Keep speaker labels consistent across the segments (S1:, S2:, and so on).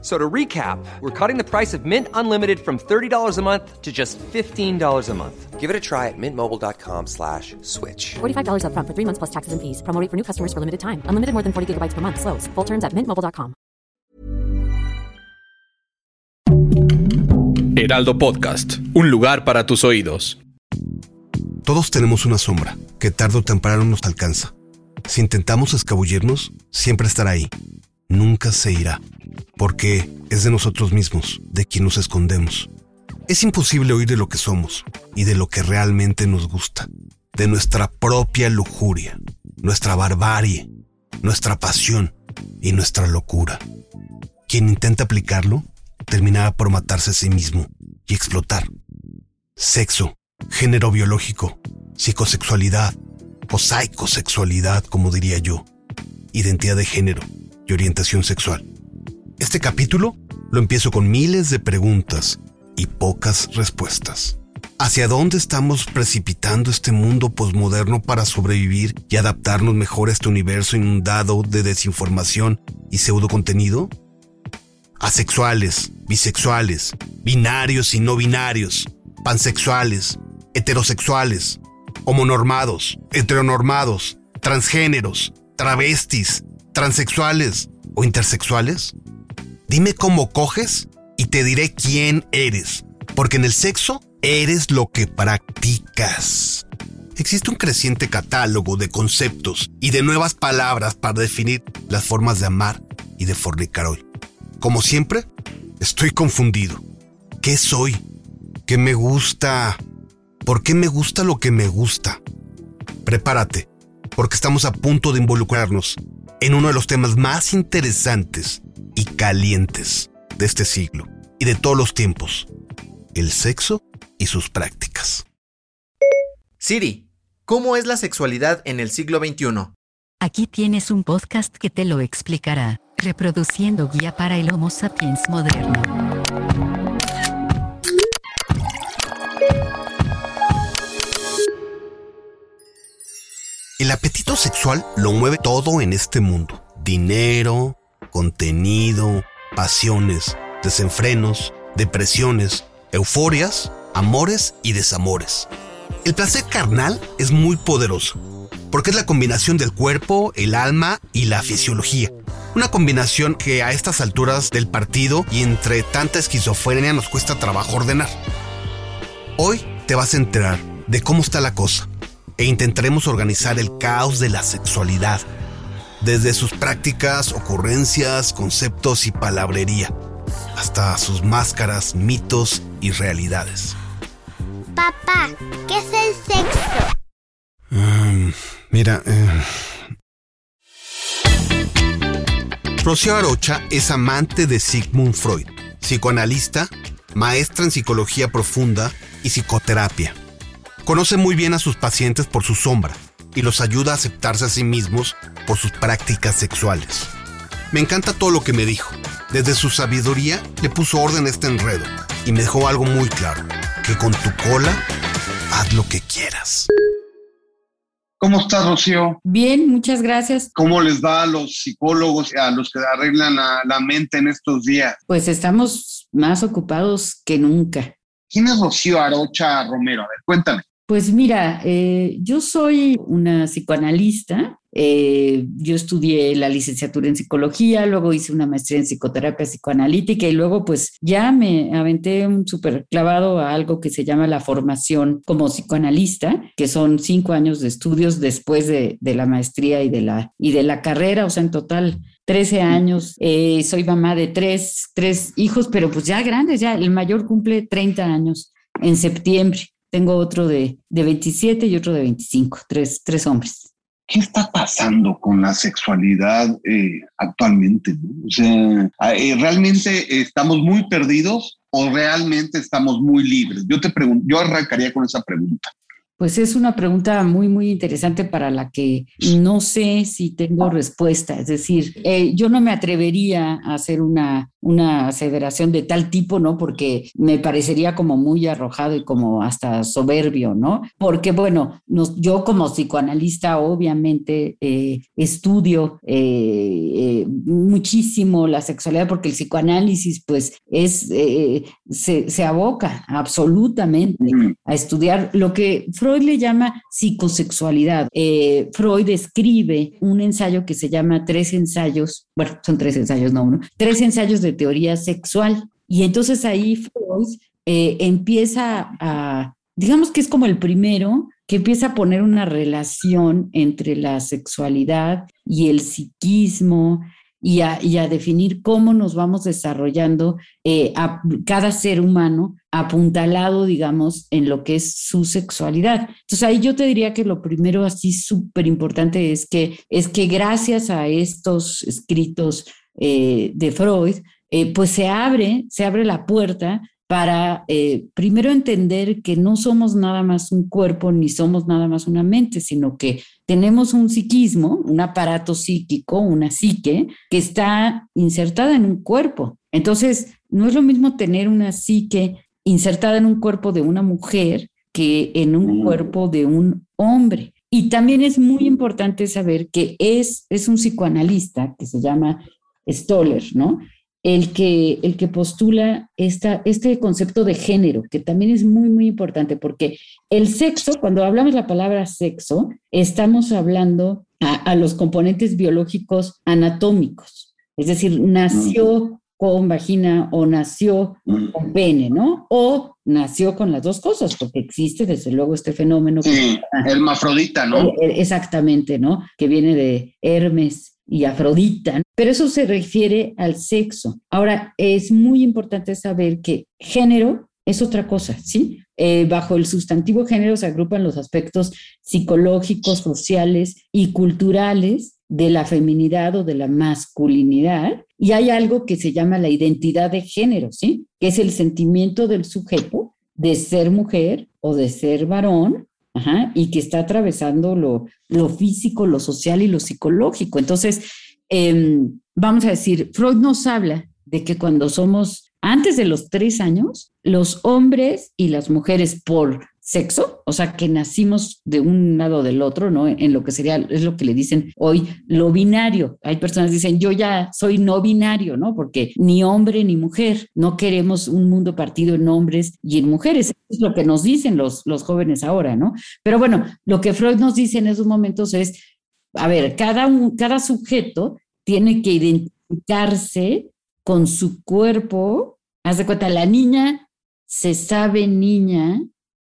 S1: So to recap, we're cutting the price of Mint Unlimited from $30 a month to just $15 a month.
S2: Give it a try at mintmobile.com slash switch.
S3: $45 up front for three months plus taxes and fees. Promo rate for new customers for limited time. Unlimited more than 40 gigabytes per month. Slows. Full terms at mintmobile.com.
S4: Heraldo Podcast. Un lugar para tus oídos.
S5: Todos tenemos una sombra que tarde o temprano nos alcanza. Si intentamos escabullirnos, siempre estará ahí. Nunca se irá. Porque es de nosotros mismos, de quien nos escondemos. Es imposible huir de lo que somos y de lo que realmente nos gusta, de nuestra propia lujuria, nuestra barbarie, nuestra pasión y nuestra locura. Quien intenta aplicarlo terminará por matarse a sí mismo y explotar. Sexo, género biológico, psicosexualidad o psicosexualidad, como diría yo, identidad de género y orientación sexual. Este capítulo lo empiezo con miles de preguntas y pocas respuestas. ¿Hacia dónde estamos precipitando este mundo posmoderno para sobrevivir y adaptarnos mejor a este universo inundado de desinformación y pseudo contenido? Asexuales, bisexuales, binarios y no binarios, pansexuales, heterosexuales, homonormados, heteronormados, transgéneros, travestis, transexuales o intersexuales? Dime cómo coges y te diré quién eres, porque en el sexo eres lo que practicas. Existe un creciente catálogo de conceptos y de nuevas palabras para definir las formas de amar y de fornicar hoy. Como siempre, estoy confundido. ¿Qué soy? ¿Qué me gusta? ¿Por qué me gusta lo que me gusta? Prepárate, porque estamos a punto de involucrarnos en uno de los temas más interesantes y calientes de este siglo y de todos los tiempos, el sexo y sus prácticas.
S6: Siri, ¿cómo es la sexualidad en el siglo XXI?
S7: Aquí tienes un podcast que te lo explicará, reproduciendo guía para el Homo sapiens moderno.
S5: El apetito sexual lo mueve todo en este mundo. Dinero, contenido, pasiones, desenfrenos, depresiones, euforias, amores y desamores. El placer carnal es muy poderoso, porque es la combinación del cuerpo, el alma y la fisiología. Una combinación que a estas alturas del partido y entre tanta esquizofrenia nos cuesta trabajo ordenar. Hoy te vas a enterar de cómo está la cosa e intentaremos organizar el caos de la sexualidad, desde sus prácticas, ocurrencias, conceptos y palabrería, hasta sus máscaras, mitos y realidades.
S8: Papá, ¿qué es el sexo?
S5: Mm, mira, eh... Rocío Arocha es amante de Sigmund Freud, psicoanalista, maestra en psicología profunda y psicoterapia. Conoce muy bien a sus pacientes por su sombra y los ayuda a aceptarse a sí mismos por sus prácticas sexuales. Me encanta todo lo que me dijo. Desde su sabiduría le puso orden a este enredo y me dejó algo muy claro, que con tu cola haz lo que quieras.
S9: ¿Cómo estás, Rocío?
S10: Bien, muchas gracias.
S9: ¿Cómo les va a los psicólogos, a los que arreglan la, la mente en estos días?
S10: Pues estamos más ocupados que nunca.
S9: ¿Quién es Rocío Arocha Romero? A ver, cuéntame.
S10: Pues mira, eh, yo soy una psicoanalista. Eh, yo estudié la licenciatura en psicología, luego hice una maestría en psicoterapia psicoanalítica y luego pues ya me aventé un súper clavado a algo que se llama la formación como psicoanalista, que son cinco años de estudios después de, la maestría y de la, y de la carrera, o sea, en total 13 años, eh, soy mamá de tres, tres hijos, pero pues ya grandes, ya el mayor cumple 30 años en septiembre. Tengo otro de, de 27 y otro de 25, tres, tres hombres.
S9: ¿Qué está pasando con la sexualidad eh, actualmente? ¿no? O sea, eh, ¿realmente estamos muy perdidos o realmente estamos muy libres? Yo te pregunto, yo arrancaría con esa pregunta.
S10: Pues es una pregunta muy, muy interesante para la que no sé si tengo respuesta. Es decir, eh, yo no me atrevería a hacer una, una aseveración de tal tipo, ¿no? Porque me parecería como muy arrojado y como hasta soberbio, ¿no? Porque, bueno, yo como psicoanalista obviamente eh, estudio eh, muchísimo la sexualidad porque el psicoanálisis pues es, se, se, aboca absolutamente a estudiar lo que Freud le llama psicosexualidad. Eh, Freud escribe un ensayo que se llama Tres ensayos, bueno, son tres ensayos, no uno, tres ensayos de teoría sexual. Y entonces ahí Freud eh, empieza a, digamos que es como el primero que empieza a poner una relación entre la sexualidad y el psiquismo y a, definir cómo nos vamos desarrollando eh, a cada ser humano apuntalado, digamos, en lo que es su sexualidad. Entonces ahí yo te diría que lo primero así súper importante es que, es que gracias a estos escritos eh, de Freud, eh, pues se abre, se abre la puerta para eh, primero entender que no somos nada más un cuerpo ni somos nada más una mente, sino que tenemos un psiquismo, un aparato psíquico, una psique, que está insertada en un cuerpo. Entonces, no es lo mismo tener una psique insertada en un cuerpo de una mujer que en un cuerpo de un hombre. Y también es muy importante saber que es, es un psicoanalista que se llama Stoller, ¿no? El que, el que postula esta, este concepto de género, que también es muy, muy importante, porque el sexo, cuando hablamos la palabra sexo, estamos hablando a, los componentes biológicos anatómicos, es decir, nació con vagina o nació con pene, ¿no? O nació con las dos cosas, porque existe desde luego este fenómeno.
S9: Sí, hermafrodita, ¿no?
S10: Eh, eh, exactamente, ¿no? Que viene de Hermes y Afrodita, pero eso se refiere al sexo. Ahora, es muy importante saber que género es otra cosa, ¿sí? Eh, bajo el sustantivo género se agrupan los aspectos psicológicos, sociales y culturales de la feminidad o de la masculinidad. Y hay algo que se llama la identidad de género, ¿sí? Que es el sentimiento del sujeto de ser mujer o de ser varón y que está atravesando lo, lo, físico, lo social y lo psicológico. Entonces, em, vamos a decir, Freud nos habla de que cuando somos antes de los tres años, los hombres y las mujeres por sexo, o sea, que nacimos de un lado o del otro, ¿no? En lo que sería, es lo que le dicen hoy, lo binario. Hay personas que dicen, yo ya soy no binario, ¿no? Porque ni hombre ni mujer, no queremos un mundo partido en hombres y en mujeres. Es lo que nos dicen los, los jóvenes ahora, ¿no? Pero bueno, lo que Freud nos dice en esos momentos es, a ver, cada, un, cada sujeto tiene que identificarse con su cuerpo. Haz de cuenta, la niña se sabe niña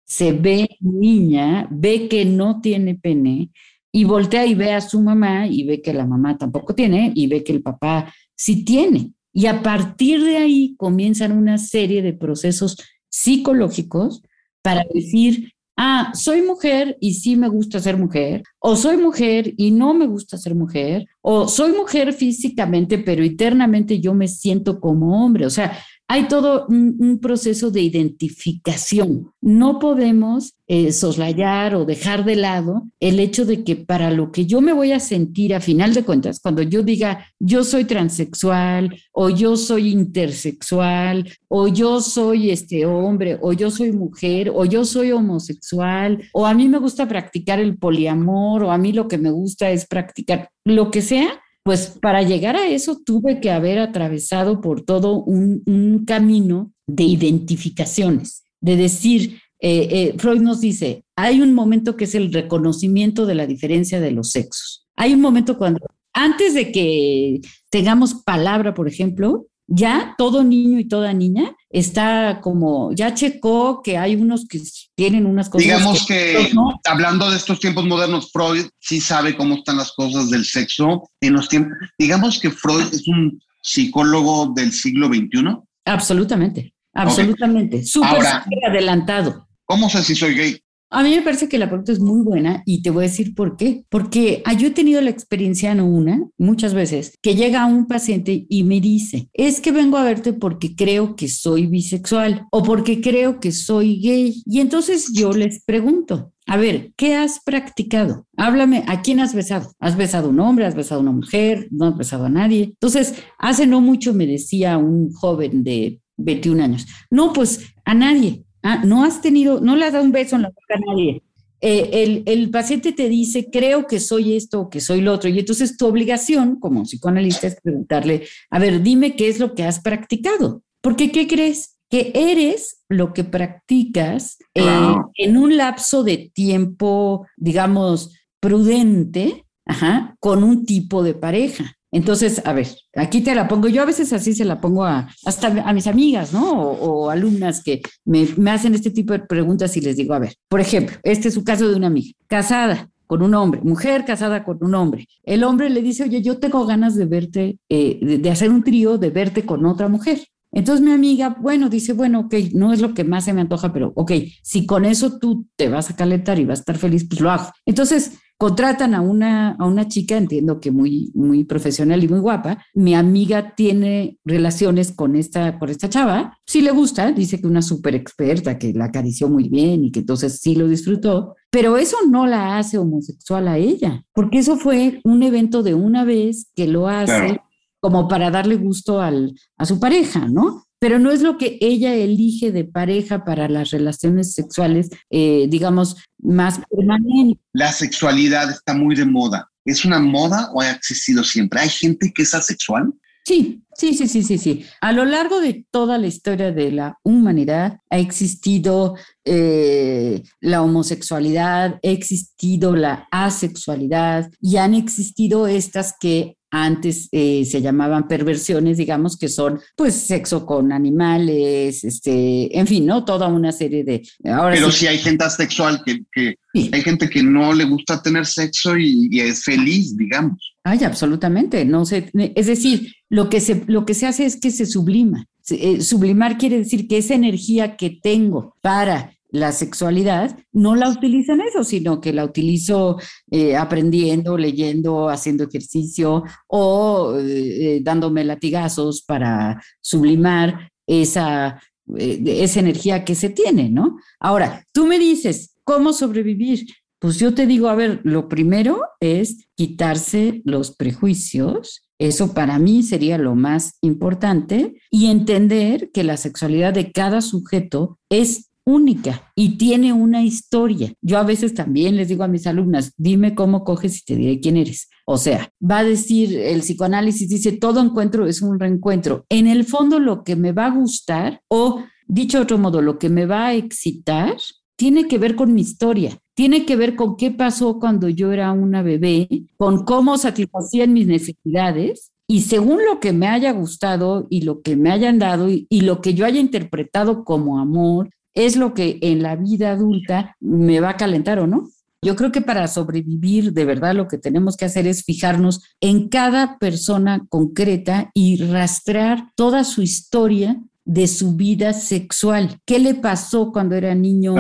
S10: se ve niña, ve que no tiene pene y voltea y ve a su mamá y ve que la mamá tampoco tiene y ve que el papá sí tiene. Y a partir de ahí comienzan una serie de procesos psicológicos para decir, ah, soy mujer y sí me gusta ser mujer, o soy mujer y no me gusta ser mujer, o soy mujer físicamente, pero internamente yo me siento como hombre. O sea, hay todo un, proceso de identificación. No podemos eh, soslayar o dejar de lado el hecho de que para lo que yo me voy a sentir a final de cuentas, cuando yo diga yo soy transexual o yo soy intersexual o yo soy este hombre o yo soy mujer o yo soy homosexual o a mí me gusta practicar el poliamor o a mí lo que me gusta es practicar lo que sea, pues para llegar a eso tuve que haber atravesado por todo un, camino de identificaciones, de decir, eh, eh, Freud nos dice, hay un momento que es el reconocimiento de la diferencia de los sexos. Hay un momento cuando, antes de que tengamos palabra, por ejemplo, ya todo niño y toda niña está como, ya checó que hay unos que tienen unas cosas.
S9: Digamos que, hablando de estos tiempos modernos, Freud sí sabe cómo están las cosas del sexo en los tiempos. Digamos que Freud es un psicólogo del siglo XXI.
S10: Absolutamente, absolutamente. Súper adelantado.
S9: ¿Cómo sé si soy gay?
S10: A mí me parece que la pregunta es muy buena y te voy a decir por qué. Porque ah, yo he tenido la experiencia, no una, muchas veces, que llega un paciente y me dice, es que vengo a verte porque creo que soy bisexual o porque creo que soy gay. Y entonces yo les pregunto, a ver, ¿qué has practicado? Háblame, ¿a quién has besado? ¿Has besado a un hombre? ¿Has besado a una mujer? ¿No has besado a nadie? Entonces, hace no mucho me decía un joven de 21 años, no, pues a nadie. Ah, no has tenido, no le has dado un beso en la boca a nadie. Eh, el, el, paciente te dice, creo que soy esto o que soy lo otro. Y entonces tu obligación como psicoanalista es preguntarle, a ver, dime qué es lo que has practicado. Porque, ¿qué crees? Que eres lo que practicas eh, en un lapso de tiempo, digamos, prudente, ajá, con un tipo de pareja. Entonces, a ver, aquí te la pongo, yo a veces así se la pongo a, hasta a mis amigas, ¿no? O, alumnas que me, hacen este tipo de preguntas y les digo, a ver, por ejemplo, este es su caso de una amiga, casada con un hombre, mujer casada con un hombre. El hombre le dice, oye, yo tengo ganas de verte, eh, de, de hacer un trío, de verte con otra mujer. Entonces mi amiga, bueno, dice, bueno, ok, no es lo que más se me antoja, pero ok, si con eso tú te vas a calentar y vas a estar feliz, pues lo hago. Entonces, Contratan a una, a una chica, entiendo que muy, muy profesional y muy guapa. Mi amiga tiene relaciones con esta, con esta chava. Sí le gusta, dice que una súper experta, que la acarició muy bien y que entonces sí lo disfrutó. Pero eso no la hace homosexual a ella, porque eso fue un evento de una vez que lo hace como para darle gusto al, a su pareja, ¿no? Pero no es lo que ella elige de pareja para las relaciones sexuales, eh, digamos, más permanentes.
S9: La sexualidad está muy de moda. ¿Es una moda o ha existido siempre? ¿Hay gente que es asexual?
S10: Sí, sí, sí, sí, sí, sí. A lo largo de toda la historia de la humanidad ha existido eh, la homosexualidad, ha existido la asexualidad y han existido estas que antes eh, se llamaban perversiones, digamos, que son pues sexo con animales, este, en fin, ¿no? Toda una serie de...
S9: Ahora Pero sí, hay gente asexual que, que hay gente que no le gusta tener sexo y, es feliz, digamos.
S10: Ay, absolutamente, no sé, es decir, lo que se, lo que se hace es que se sublima. Eh, sublimar quiere decir que esa energía que tengo para la sexualidad, no la utilizo en eso, sino que la utilizo eh, aprendiendo, leyendo, haciendo ejercicio o eh, eh, dándome latigazos para sublimar esa, esa energía que se tiene, ¿no? Ahora, tú me dices, ¿cómo sobrevivir? Pues yo te digo, a ver, lo primero es quitarse los prejuicios eso para mí sería lo más importante y entender que la sexualidad de cada sujeto es única y tiene una historia. Yo a veces también les digo a mis alumnas, dime cómo coges y te diré quién eres. O sea, va a decir el psicoanálisis, dice, todo encuentro es un reencuentro. En el fondo lo que me va a gustar o, dicho de otro modo, lo que me va a excitar, tiene que ver con mi historia. Tiene que ver con qué pasó cuando yo era una bebé, con cómo satisfacían mis necesidades y según lo que me haya gustado y lo que me hayan dado y, y, lo que yo haya interpretado como amor es lo que en la vida adulta me va a calentar o no. Yo creo que para sobrevivir, de verdad, lo que tenemos que hacer es fijarnos en cada persona concreta y rastrear toda su historia de su vida sexual. ¿Qué le pasó cuando era niño?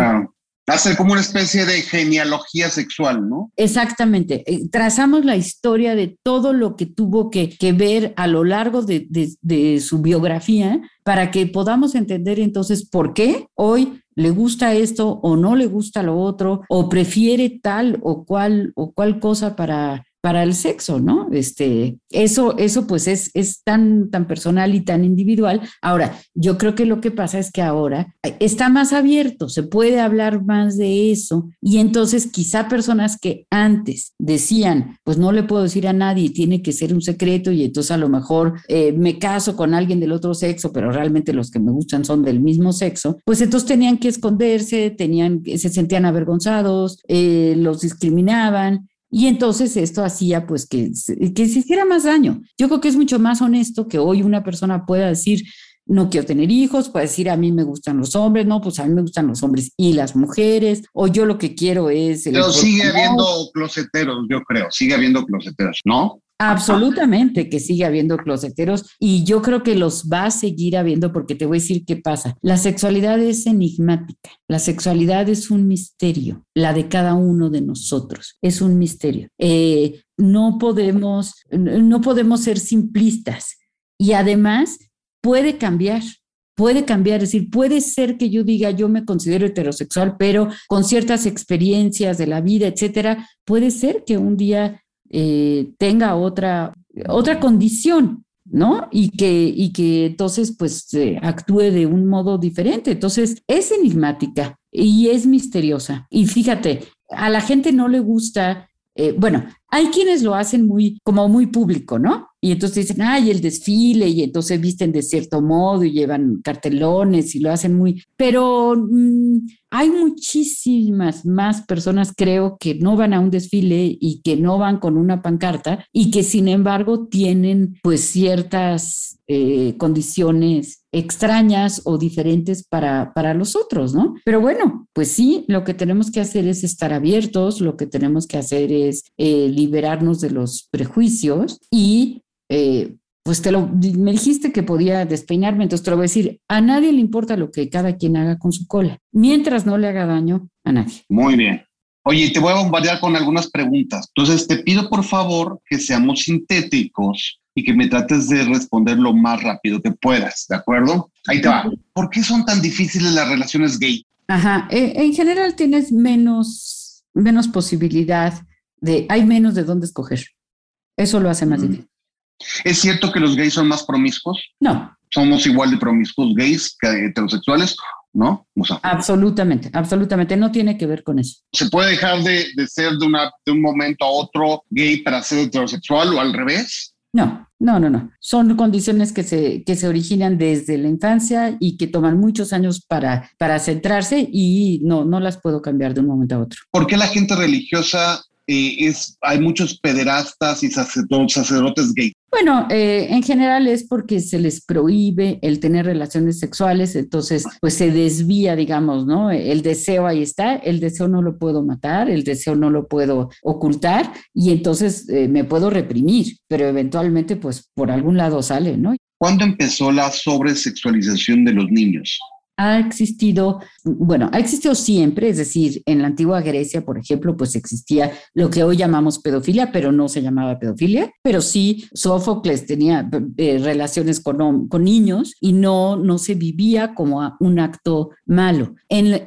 S9: Hacer como una especie de genealogía sexual, ¿no?
S10: Exactamente. Eh, trazamos la historia de todo lo que tuvo que, ver a lo largo de, de, su biografía para que podamos entender entonces por qué hoy le gusta esto o no le gusta lo otro o prefiere tal o cual o cual cosa para para el sexo, ¿no? Este, eso, eso pues es, es tan, tan personal y tan individual. Ahora, yo creo que lo que pasa es que ahora está más abierto, se puede hablar más de eso y entonces quizá personas que antes decían, pues no le puedo decir a nadie, tiene que ser un secreto y entonces a lo mejor eh, me caso con alguien del otro sexo, pero realmente los que me gustan son del mismo sexo, pues entonces tenían que esconderse, tenían, se sentían avergonzados, eh, los discriminaban y entonces esto hacía pues que, que se hiciera más daño. Yo creo que es mucho más honesto que hoy una persona pueda decir, no quiero tener hijos, puede decir a mí me gustan los hombres, no, pues a mí me gustan los hombres y las mujeres, o yo lo que quiero es...
S9: Pero sigue habiendo closeteros, yo creo, sigue habiendo closeteros, ¿no?
S10: Absolutamente que sigue habiendo closeteros y yo creo que los va a seguir habiendo porque te voy a decir qué pasa. La sexualidad es enigmática, la sexualidad es un misterio, la de cada uno de nosotros es un misterio. Eh, no podemos, no podemos ser simplistas y además puede cambiar puede cambiar, es decir, puede ser que yo diga yo me considero heterosexual, pero con ciertas experiencias de la vida, etcétera, puede ser que un día eh, tenga otra, otra condición, ¿no? Y que, y que entonces pues actúe de un modo diferente. Entonces es enigmática y es misteriosa. Y fíjate, a la gente no le gusta, eh, bueno, hay quienes lo hacen muy, como muy público, ¿no? Y entonces dicen, ay, el desfile, y entonces visten de cierto modo y llevan cartelones y lo hacen muy, pero mm, hay muchísimas más personas, creo, que no van a un desfile y que no van con una pancarta y que sin embargo tienen pues ciertas eh, condiciones extrañas o diferentes para, para los otros, ¿no? Pero bueno, pues sí, lo que tenemos que hacer es estar abiertos, lo que tenemos que hacer es eh, liberarnos de los prejuicios y eh, pues te lo, me dijiste que podía despeinarme, entonces te lo voy a decir, a nadie le importa lo que cada quien haga con su cola, mientras no le haga daño a nadie.
S9: Muy bien. Oye, te voy a bombardear con algunas preguntas. Entonces, te pido por favor que seamos sintéticos y que me trates de responder lo más rápido que puedas, ¿de acuerdo? Ahí te va. ¿Por qué son tan difíciles las relaciones gay?
S10: Ajá, eh, en general tienes menos, menos posibilidad de, hay menos de dónde escoger. Eso lo hace más difícil.
S9: ¿Es cierto que los gays son más promiscuos?
S10: No.
S9: ¿Somos igual de promiscuos gays que heterosexuales? ¿No?
S10: absolutamente, absolutamente. No tiene que ver con eso.
S9: ¿Se puede dejar de, ser de, una, de un momento a otro gay para ser heterosexual o al revés?
S10: No, no, no, no. Son condiciones que se, que se originan desde la infancia y que toman muchos años para, para centrarse y no, no las puedo cambiar de un momento a otro.
S9: ¿Por qué la gente religiosa eh, es, hay muchos pederastas y sacerdotes, gays?
S10: Bueno, eh, en general es porque se les prohíbe el tener relaciones sexuales, entonces pues se desvía, digamos, ¿no? El deseo ahí está, el deseo no lo puedo matar, el deseo no lo puedo ocultar y entonces eh, me puedo reprimir, pero eventualmente pues por algún lado sale, ¿no?
S9: ¿Cuándo empezó la sobresexualización de los niños?
S10: Ha existido, bueno, ha existido siempre, es decir, en la antigua Grecia, por ejemplo, pues existía lo que hoy llamamos pedofilia, pero no se llamaba pedofilia, pero sí Sófocles tenía eh, relaciones con, con, niños y no, no se vivía como un acto malo.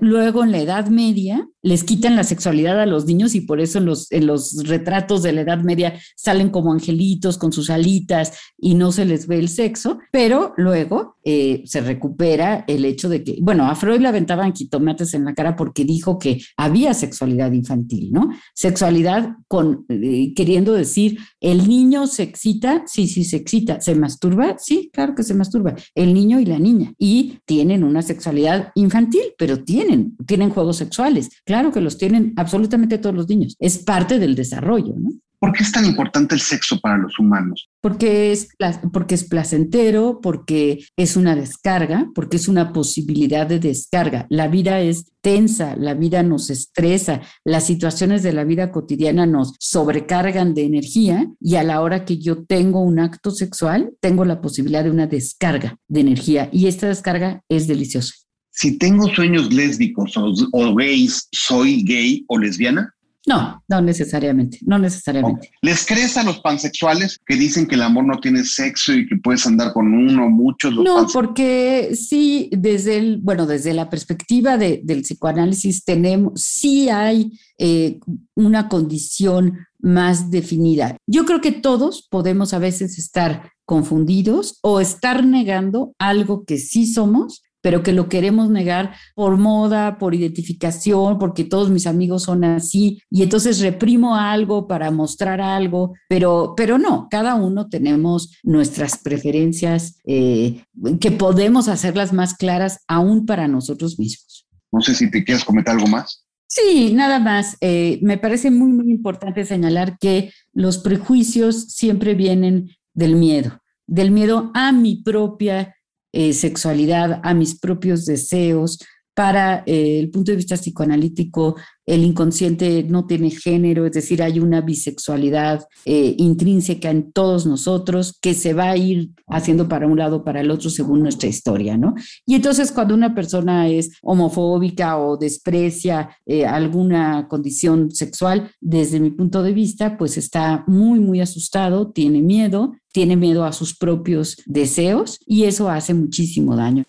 S10: Luego, en la Edad Media, les quitan la sexualidad a los niños y por eso en los, en los retratos de la Edad Media salen como angelitos con sus alitas y no se les ve el sexo, pero luego eh, se recupera el hecho de bueno, a Freud le aventaban quitomates en la cara porque dijo que había sexualidad infantil, ¿no? Sexualidad con, eh, queriendo decir, el niño se excita, sí, sí, se excita, se masturba, sí, claro que se masturba, el niño y la niña, y tienen una sexualidad infantil, pero tienen, tienen juegos sexuales Claro que los tienen absolutamente todos los niños. Es parte del desarrollo, ¿no?
S9: ¿Por qué es tan importante el sexo para los humanos?
S10: Porque es, porque es placentero, porque es una descarga, porque es una posibilidad de descarga. La vida es tensa, la vida nos estresa, las situaciones de la vida cotidiana nos sobrecargan de energía y a la hora que yo tengo un acto sexual, tengo la posibilidad de una descarga de energía y esta descarga es deliciosa
S9: si tengo sueños lésbicos o, gays, ¿soy gay o lesbiana?
S10: No, no necesariamente, no necesariamente.
S9: ¿Les crees a los pansexuales que dicen que el amor no tiene sexo y que puedes andar con uno o muchos?
S10: no, porque sí, desde el, bueno, desde la perspectiva del psicoanálisis tenemos, sí hay eh, una condición más definida. Yo creo que todos podemos a veces estar confundidos o estar negando algo que sí somos pero que lo queremos negar por moda, por identificación, porque todos mis amigos son así, y entonces reprimo algo para mostrar algo, pero, pero no, cada uno tenemos nuestras preferencias eh, que podemos hacerlas más claras aún para nosotros mismos.
S9: No sé si te quieres comentar algo más.
S10: Sí, nada más. Eh, me parece muy, muy importante señalar que los prejuicios siempre vienen del miedo, del miedo a mi propia eh, sexualidad, a mis propios deseos. Para eh, el punto de vista psicoanalítico, el inconsciente no tiene género, es decir, hay una bisexualidad eh, intrínseca en todos nosotros que se va a ir haciendo para un lado, para el otro, según nuestra historia, ¿no? Y entonces cuando una persona es homofóbica o desprecia alguna condición sexual, desde mi punto de vista, pues está muy, muy asustado, tiene miedo tiene miedo a sus propios deseos y eso hace muchísimo daño.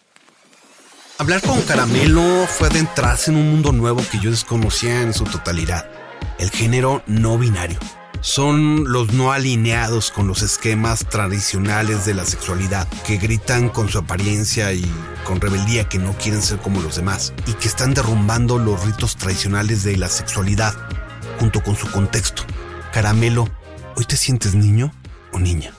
S5: Hablar con Caramelo fue adentrarse en un mundo nuevo que yo desconocía en su totalidad, el género no binario. Son los no alineados con los esquemas tradicionales de la sexualidad, que gritan con su apariencia y con rebeldía que no quieren ser como los demás, y que están derrumbando los ritos tradicionales de la sexualidad, junto con su contexto. Caramelo, ¿hoy te sientes niño o niña?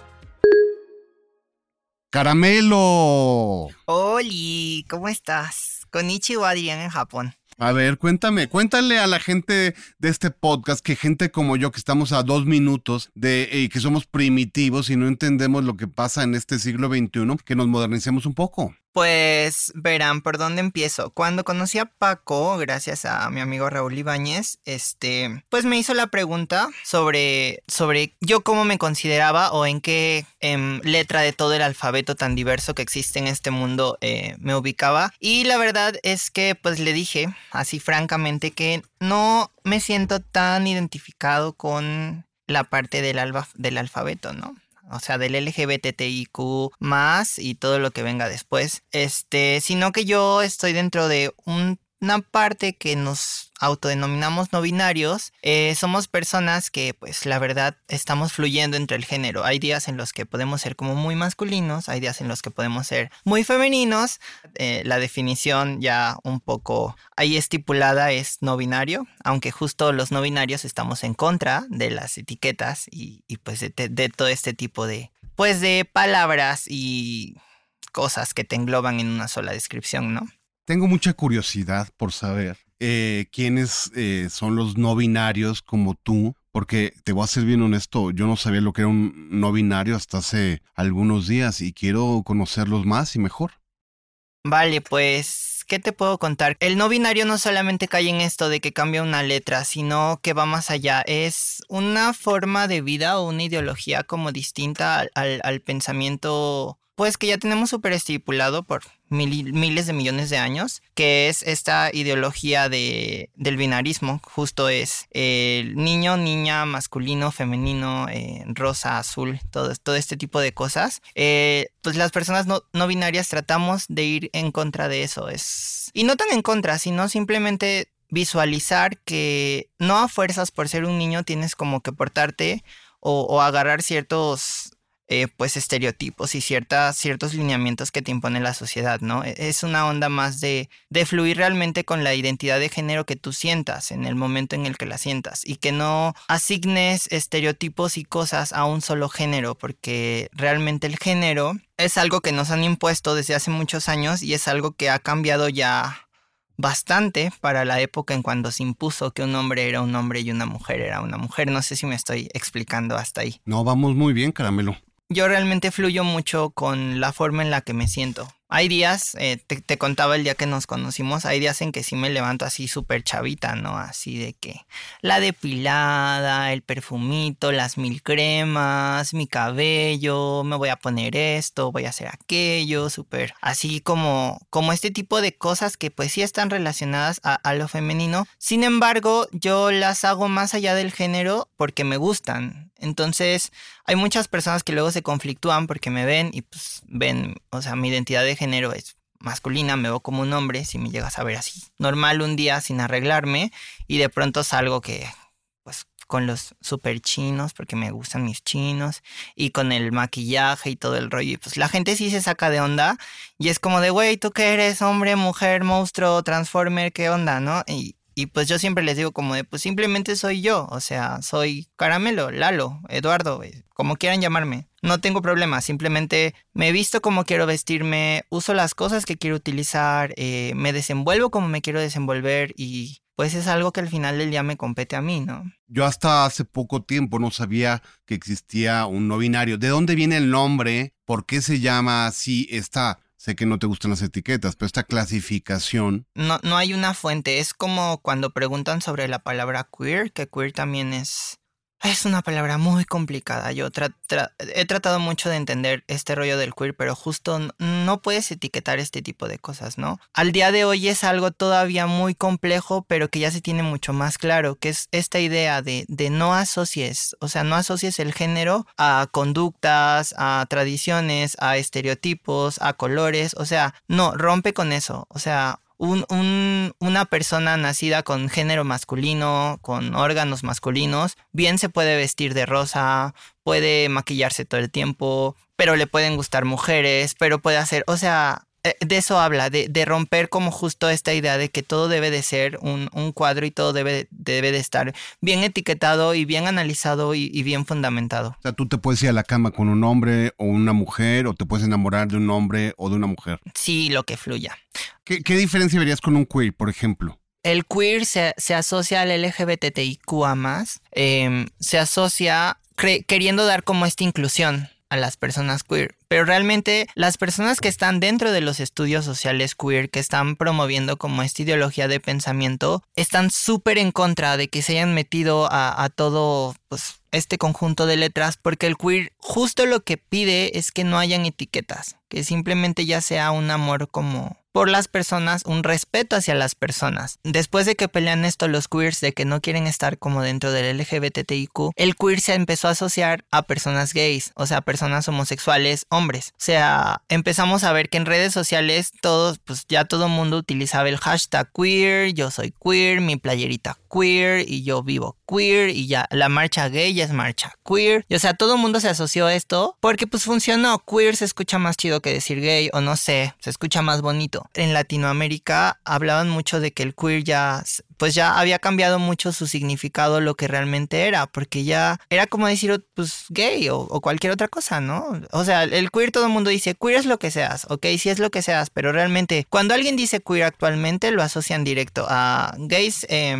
S11: Caramelo.
S12: Oli, ¿cómo estás? Konichiwa Adrián en Japón.
S11: A ver, cuéntame, cuéntale a la gente de este podcast que gente como yo que estamos a dos minutos de eh, que somos primitivos y no entendemos lo que pasa en este siglo XXI, que nos modernicemos un poco.
S12: Pues verán por dónde empiezo. Cuando conocí a Paco, gracias a mi amigo Raúl Ibáñez, este, pues me hizo la pregunta sobre, sobre yo cómo me consideraba o en qué em, letra de todo el alfabeto tan diverso que existe en este mundo eh, me ubicaba. Y la verdad es que pues le dije, así francamente, que no me siento tan identificado con la parte del, del alfabeto, ¿no? O sea, del LGBTIQ más y todo lo que venga después, este, sino que yo estoy dentro de una parte que nos autodenominamos no binarios, eh, somos personas que pues la verdad estamos fluyendo entre el género. Hay días en los que podemos ser como muy masculinos, hay días en los que podemos ser muy femeninos. Eh, la definición ya un poco ahí estipulada es no binario, aunque justo los no binarios estamos en contra de las etiquetas y, pues de, de todo este tipo de pues de palabras y cosas que te engloban en una sola descripción, ¿no?
S11: Tengo mucha curiosidad por saber eh, quiénes eh, son los no binarios como tú, porque te voy a ser bien honesto, yo no sabía lo que era un no binario hasta hace algunos días y quiero conocerlos más y mejor.
S12: Vale, pues, ¿qué te puedo contar? El no binario no solamente cae en esto de que cambia una letra, sino que va más allá. Es una forma de vida o una ideología como distinta al, al pensamiento pues que ya tenemos súper estipulado por miles de millones de años, que es esta ideología de, del binarismo, justo es el niño, niña, masculino, femenino, eh, rosa, azul, todo, todo este tipo de cosas. Eh, pues las personas no, no binarias tratamos de ir en contra de eso, es... Y no tan en contra, sino simplemente visualizar que no a fuerzas por ser un niño tienes como que portarte o, o agarrar ciertos eh, pues estereotipos y ciertos lineamientos que te impone la sociedad, ¿no? E, es una onda más de, de fluir realmente con la identidad de género que tú sientas en el momento en el que la sientas y que no asignes estereotipos y cosas a un solo género, porque realmente el género es algo que nos han impuesto desde hace muchos años y es algo que ha cambiado ya bastante para la época en cuando se impuso que un hombre era un hombre y una mujer era una mujer. No sé si me estoy explicando hasta ahí.
S11: No, vamos muy bien, caramelo
S12: yo realmente fluyo mucho con la forma en la que me siento. Hay días, eh, te, contaba el día que nos conocimos, hay días en que sí me levanto así súper chavita, ¿no? Así de que la depilada, el perfumito, las mil cremas, mi cabello, me voy a poner esto, voy a hacer aquello, súper así como, como este tipo de cosas que pues sí están relacionadas a, a lo femenino. Sin embargo, yo las hago más allá del género porque me gustan. Entonces, hay muchas personas que luego se conflictúan porque me ven y pues ven, o sea, mi identidad de género es masculina, me veo como un hombre, si me llegas a ver así, normal un día sin arreglarme y de pronto salgo que, pues, con los super chinos, porque me gustan mis chinos, y con el maquillaje y todo el rollo, y pues la gente sí se saca de onda, y es como de, güey, ¿tú qué eres? Hombre, mujer, monstruo, transformer, ¿qué onda, no? Y, y pues yo siempre les digo como de, pues simplemente soy yo, o sea, soy Caramelo, Lalo, Eduardo, eh, como quieran llamarme. No tengo problema, simplemente me visto como quiero vestirme, uso las cosas que quiero utilizar, eh, me desenvuelvo como me quiero desenvolver y pues es algo que al final del día me compete a mí, ¿no?
S11: Yo hasta hace poco tiempo no sabía que existía un no binario. ¿De dónde viene el nombre? ¿Por qué se llama así esta Sé que no te gustan las etiquetas, pero esta clasificación...
S12: No, no hay una fuente. Es como cuando preguntan sobre la palabra queer, que queer también es Es una palabra muy complicada. Yo he tratado mucho de entender este rollo del queer, pero justo no puedes etiquetar este tipo de cosas, ¿no? Al día de hoy es algo todavía muy complejo, pero que ya se tiene mucho más claro, que es esta idea de, de no asocies, o sea, no asocies el género a conductas, a tradiciones, a estereotipos, a colores, o sea, no, rompe con eso, o sea, un, una persona nacida con género masculino, con órganos masculinos, bien se puede vestir de rosa, puede maquillarse todo el tiempo, pero le pueden gustar mujeres, pero puede hacer, o sea, de eso habla, de, de, romper como justo esta idea de que todo debe de ser un, un cuadro y todo debe, debe de estar bien etiquetado y bien analizado y, y, bien fundamentado.
S11: O sea, tú te puedes ir a la cama con un hombre o una mujer o te puedes enamorar de un hombre o de una mujer.
S12: Sí, lo que fluya.
S11: ¿Qué, qué diferencia verías con un queer, por ejemplo?
S12: El queer se, se asocia al LGBTIQA más, eh, se asocia queriendo dar como esta inclusión a las personas queer. Pero realmente las personas que están dentro de los estudios sociales queer, que están promoviendo como esta ideología de pensamiento, están súper en contra de que se hayan metido a, todo pues, este conjunto de letras, porque el queer justo lo que pide es que no hayan etiquetas, que simplemente ya sea un amor como por las personas, un respeto hacia las personas. Después de que pelean esto los queers de que no quieren estar como dentro del LGBTIQ, el queer se empezó a asociar a personas gays, o sea, personas homosexuales, hombres. O sea, empezamos a ver que en redes sociales todos, pues ya todo mundo utilizaba el hashtag queer, yo soy queer, mi playerita queer y yo vivo queer y ya la marcha gay ya es marcha queer. Y, o sea, todo el mundo se asoció a esto porque pues funcionó. Queer se escucha más chido que decir gay o no sé, se escucha más bonito. En Latinoamérica hablaban mucho de que el queer ya pues ya había cambiado mucho su significado lo que realmente era, porque ya era como decir pues gay o, o cualquier otra cosa, ¿no? O sea, el queer todo el mundo dice queer es lo que seas, ok, sí es lo que seas, pero realmente cuando alguien dice queer actualmente lo asocian directo a gays, eh,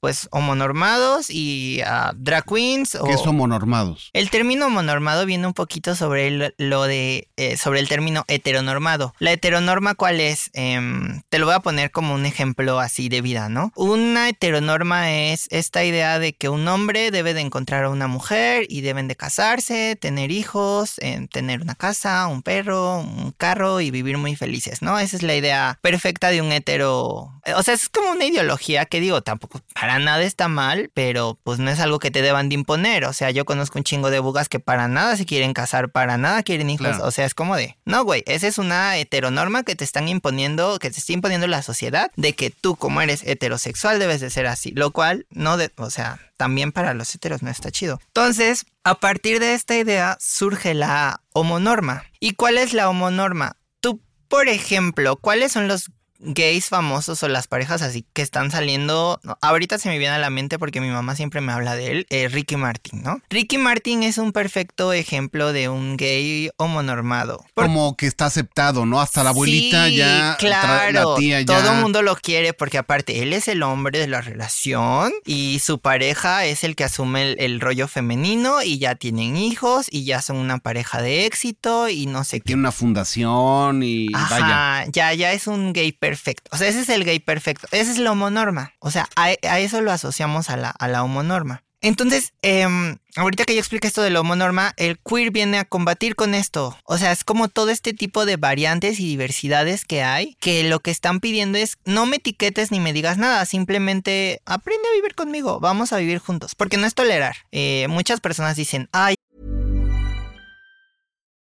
S12: pues homonormados y a drag queens. O...
S11: ¿Qué es homonormados?
S12: El término homonormado viene un poquito sobre el, lo de, eh, sobre el término heteronormado. La heteronorma, ¿cuál es? Eh, te lo voy a poner como un ejemplo así de vida, ¿no? Una heteronorma es esta idea de que un hombre debe de encontrar a una mujer y deben de casarse, tener hijos, eh, tener una casa, un perro, un carro y vivir muy felices, ¿no? Esa es la idea perfecta de un hetero. O sea, es como una ideología que digo, tampoco para nada está mal, pero pues no es algo que te deban de imponer. O sea, yo conozco un chingo de bugas que para nada se quieren casar, para nada quieren hijos. Claro. O sea, es como de, no, güey, esa es una heteronorma que te están imponiendo, que te está imponiendo la sociedad de que tú como eres heterosexual debes de ser así, lo cual no, de, o sea, también para los heteros no está chido. Entonces, a partir de esta idea surge la homonorma. ¿Y cuál es la homonorma? Tú, por ejemplo, ¿cuáles son los gays famosos o las parejas así que están saliendo. Ahorita se me viene a la mente porque mi mamá siempre me habla de él, eh, Ricky Martin, ¿no? Ricky Martin es un perfecto ejemplo de un gay homonormado.
S11: Por... Como que está aceptado, ¿no? Hasta la abuelita
S12: sí,
S11: ya,
S12: claro,
S11: la tía ya.
S12: Todo el mundo lo quiere porque aparte él es el hombre de la relación y su pareja es el que asume el, el rollo femenino y ya tienen hijos y ya son una pareja de éxito y no sé
S11: qué. Tiene una fundación y
S12: Ajá,
S11: vaya.
S12: Ya, ya es un gay perfecto. O sea, ese es el gay perfecto. Esa es la homonorma. O sea, a, eso lo asociamos a la, a la homonorma. Entonces, eh, ahorita que yo expliqué esto de la homonorma, el queer viene a combatir con esto. O sea, es como todo este tipo de variantes y diversidades que hay, que lo que están pidiendo es no me etiquetes ni me digas nada, simplemente aprende a vivir conmigo, vamos a vivir juntos, porque no es tolerar. Eh, muchas personas dicen, ay.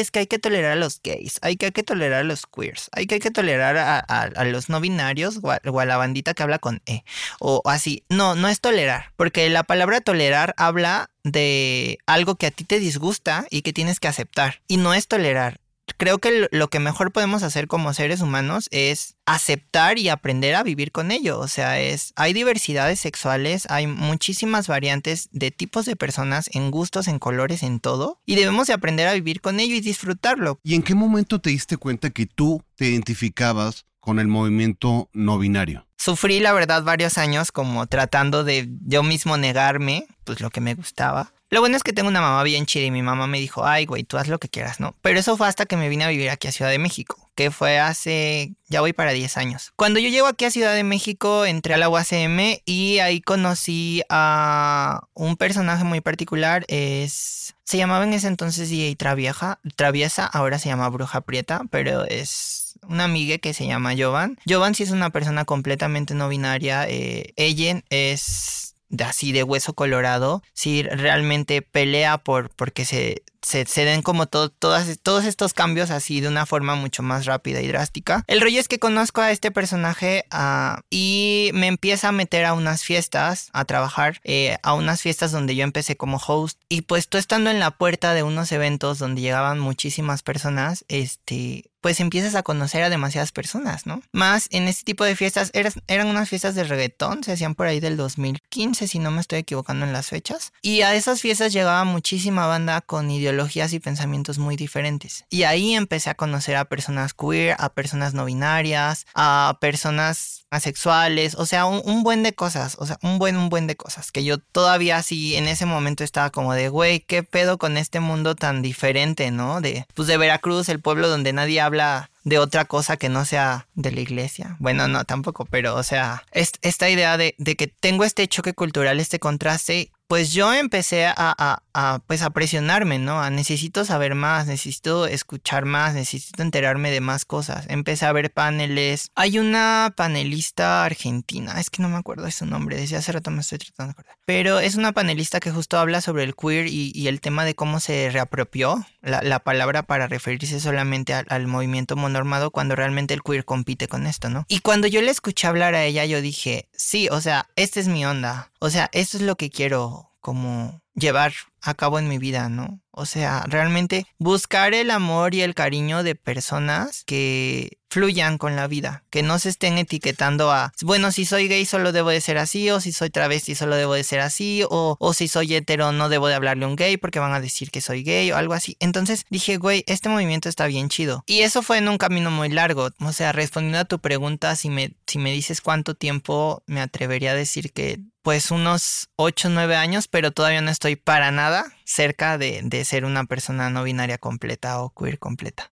S12: Es que hay que tolerar a los gays, hay que, hay que tolerar a los queers, hay que, hay que tolerar a, a, los no binarios o a, la bandita que habla con E, o así. No, no es tolerar, porque la palabra tolerar habla de algo que a ti te disgusta y que tienes que aceptar, y no es tolerar. Creo que lo que mejor podemos hacer como seres humanos es aceptar y aprender a vivir con ello. O sea, es, hay diversidades sexuales, hay muchísimas variantes de tipos de personas en gustos, en colores, en todo. Y debemos de aprender a vivir con ello y disfrutarlo.
S11: ¿Y en qué momento te diste cuenta que tú te identificabas con el movimiento no binario?
S12: Sufrí, la verdad, varios años como tratando de yo mismo negarme, pues lo que me gustaba. Lo bueno es que tengo una mamá bien chida y mi mamá me dijo, ay, güey, tú haz lo que quieras, ¿no? Pero eso fue hasta que me vine a vivir aquí a Ciudad de México, que fue hace, ya voy para 10 años. Cuando yo llego aquí a Ciudad de México, entré a la UACM y ahí conocí a un personaje muy particular, es... Se llamaba en ese entonces DJ Travieja, Traviesa, ahora se llama Bruja Prieta, pero es una amiga que se llama Jovan. Jovan sí es una persona completamente no binaria. Eh, ella es así de hueso colorado, si realmente pelea por porque se, se, den como todas, todos estos cambios así de una forma mucho más rápida y drástica. El rollo es que conozco a este personaje ah, y me empieza a meter a unas fiestas, a trabajar, eh, a unas fiestas donde yo empecé como host y pues tú estando en la puerta de unos eventos donde llegaban muchísimas personas, este, pues empiezas a conocer a demasiadas personas, ¿no? Más en este tipo de fiestas, eran unas fiestas de reggaetón, se hacían por ahí del 2015, si no me estoy equivocando en las fechas. Y a esas fiestas llegaba muchísima banda con ideologías y pensamientos muy diferentes. Y ahí empecé a conocer a personas queer, a personas no binarias, a personas asexuales, o sea, un, buen de cosas, o sea, un buen, un buen de cosas, que yo todavía así en ese momento estaba como de, güey, ¿qué pedo con este mundo tan diferente, ¿no? De, pues de Veracruz, el pueblo donde nadie habla de otra cosa que no sea de la iglesia. Bueno, no, tampoco, pero o sea, esta idea de, de, que tengo este choque cultural, este contraste, pues yo empecé a, a, a, pues a presionarme, ¿no? A necesito saber más, necesito escuchar más, necesito enterarme de más cosas. Empecé a ver paneles. Hay una panelista argentina, es que no me acuerdo de su nombre, desde hace rato me estoy tratando de acordar. Pero es una panelista que justo habla sobre el queer y, y el tema de cómo se reapropió la, la palabra para referirse solamente al, al movimiento monormado cuando realmente el queer compite con esto, ¿no? Y cuando yo le escuché hablar a ella, yo dije, sí, o sea, esta es mi onda. O sea, esto es lo que quiero como llevar a cabo en mi vida, ¿no? O sea, realmente buscar el amor y el cariño de personas que fluyan con la vida, que no se estén etiquetando a, bueno, si soy gay solo debo de ser así, o si soy travesti solo debo de ser así, o, o si soy hetero no debo de hablarle a un gay porque van a decir que soy gay o algo así. Entonces dije, güey, este movimiento está bien chido. Y eso fue en un camino muy largo. O sea, respondiendo a tu pregunta, si me, si me dices cuánto tiempo, me atrevería a decir que pues unos 8 o 9 años, pero todavía no estoy para nada cerca de, de ser una persona no binaria completa o queer completa.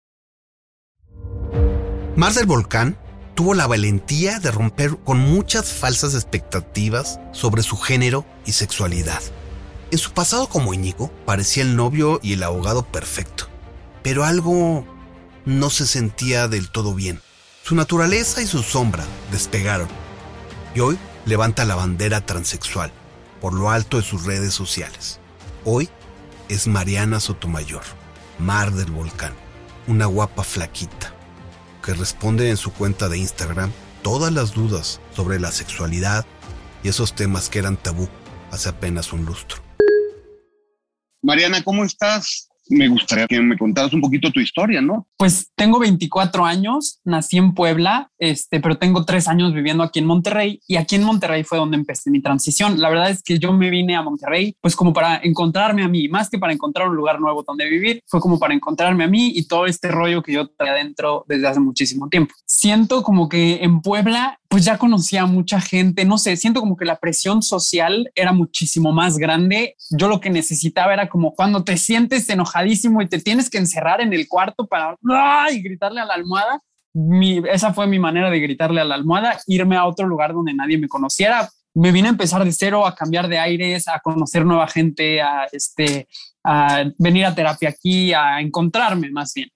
S5: Mar del Volcán tuvo la valentía de romper con muchas falsas expectativas sobre su género y sexualidad. En su pasado como Íñigo parecía el novio y el abogado perfecto, pero algo no se sentía del todo bien. Su naturaleza y su sombra despegaron y hoy levanta la bandera transexual por lo alto de sus redes sociales. Hoy es Mariana Sotomayor, Mar del Volcán, una guapa flaquita, que responde en su cuenta de Instagram todas las dudas sobre la sexualidad y esos temas que eran tabú hace apenas un lustro.
S9: Mariana, ¿cómo estás? Me gustaría que me contaras un poquito tu historia, ¿no?
S13: Pues tengo 24 años, nací en Puebla, este, pero tengo tres años viviendo aquí en Monterrey y aquí en Monterrey fue donde empecé mi transición. La verdad es que yo me vine a Monterrey pues como para encontrarme a mí, más que para encontrar un lugar nuevo donde vivir, fue como para encontrarme a mí y todo este rollo que yo traía adentro desde hace muchísimo tiempo. Siento como que en Puebla pues ya conocía a mucha gente, no sé, siento como que la presión social era muchísimo más grande. Yo lo que necesitaba era como cuando te sientes enojadísimo y te tienes que encerrar en el cuarto para y gritarle a la almohada. esa fue mi manera de gritarle a la almohada, irme a otro lugar donde nadie me conociera. Me vine a empezar de cero, a cambiar de aires, a conocer nueva gente, a, este, a venir a terapia aquí, a encontrarme más bien.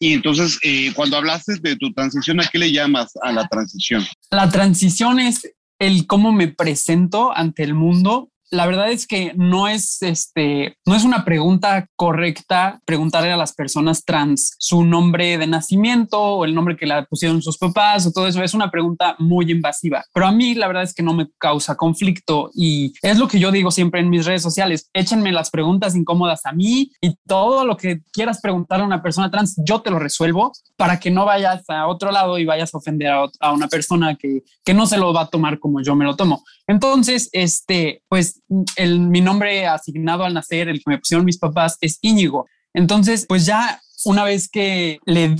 S9: Y entonces, eh, cuando hablaste de tu transición, ¿a qué le llamas a la transición?
S13: La transición es el cómo me presento ante el mundo la verdad es que no es este, no es una pregunta correcta preguntarle a las personas trans su nombre de nacimiento o el nombre que le pusieron sus papás o todo eso. Es una pregunta muy invasiva, pero a mí la verdad es que no me causa conflicto y es lo que yo digo siempre en mis redes sociales. Échenme las preguntas incómodas a mí y todo lo que quieras preguntar a una persona trans, yo te lo resuelvo para que no vayas a otro lado y vayas a ofender a, una persona que, que no se lo va a tomar como yo me lo tomo. Entonces, este, pues el, mi nombre asignado al nacer, el que me pusieron mis papás, es Íñigo. Entonces, pues ya una vez que, le,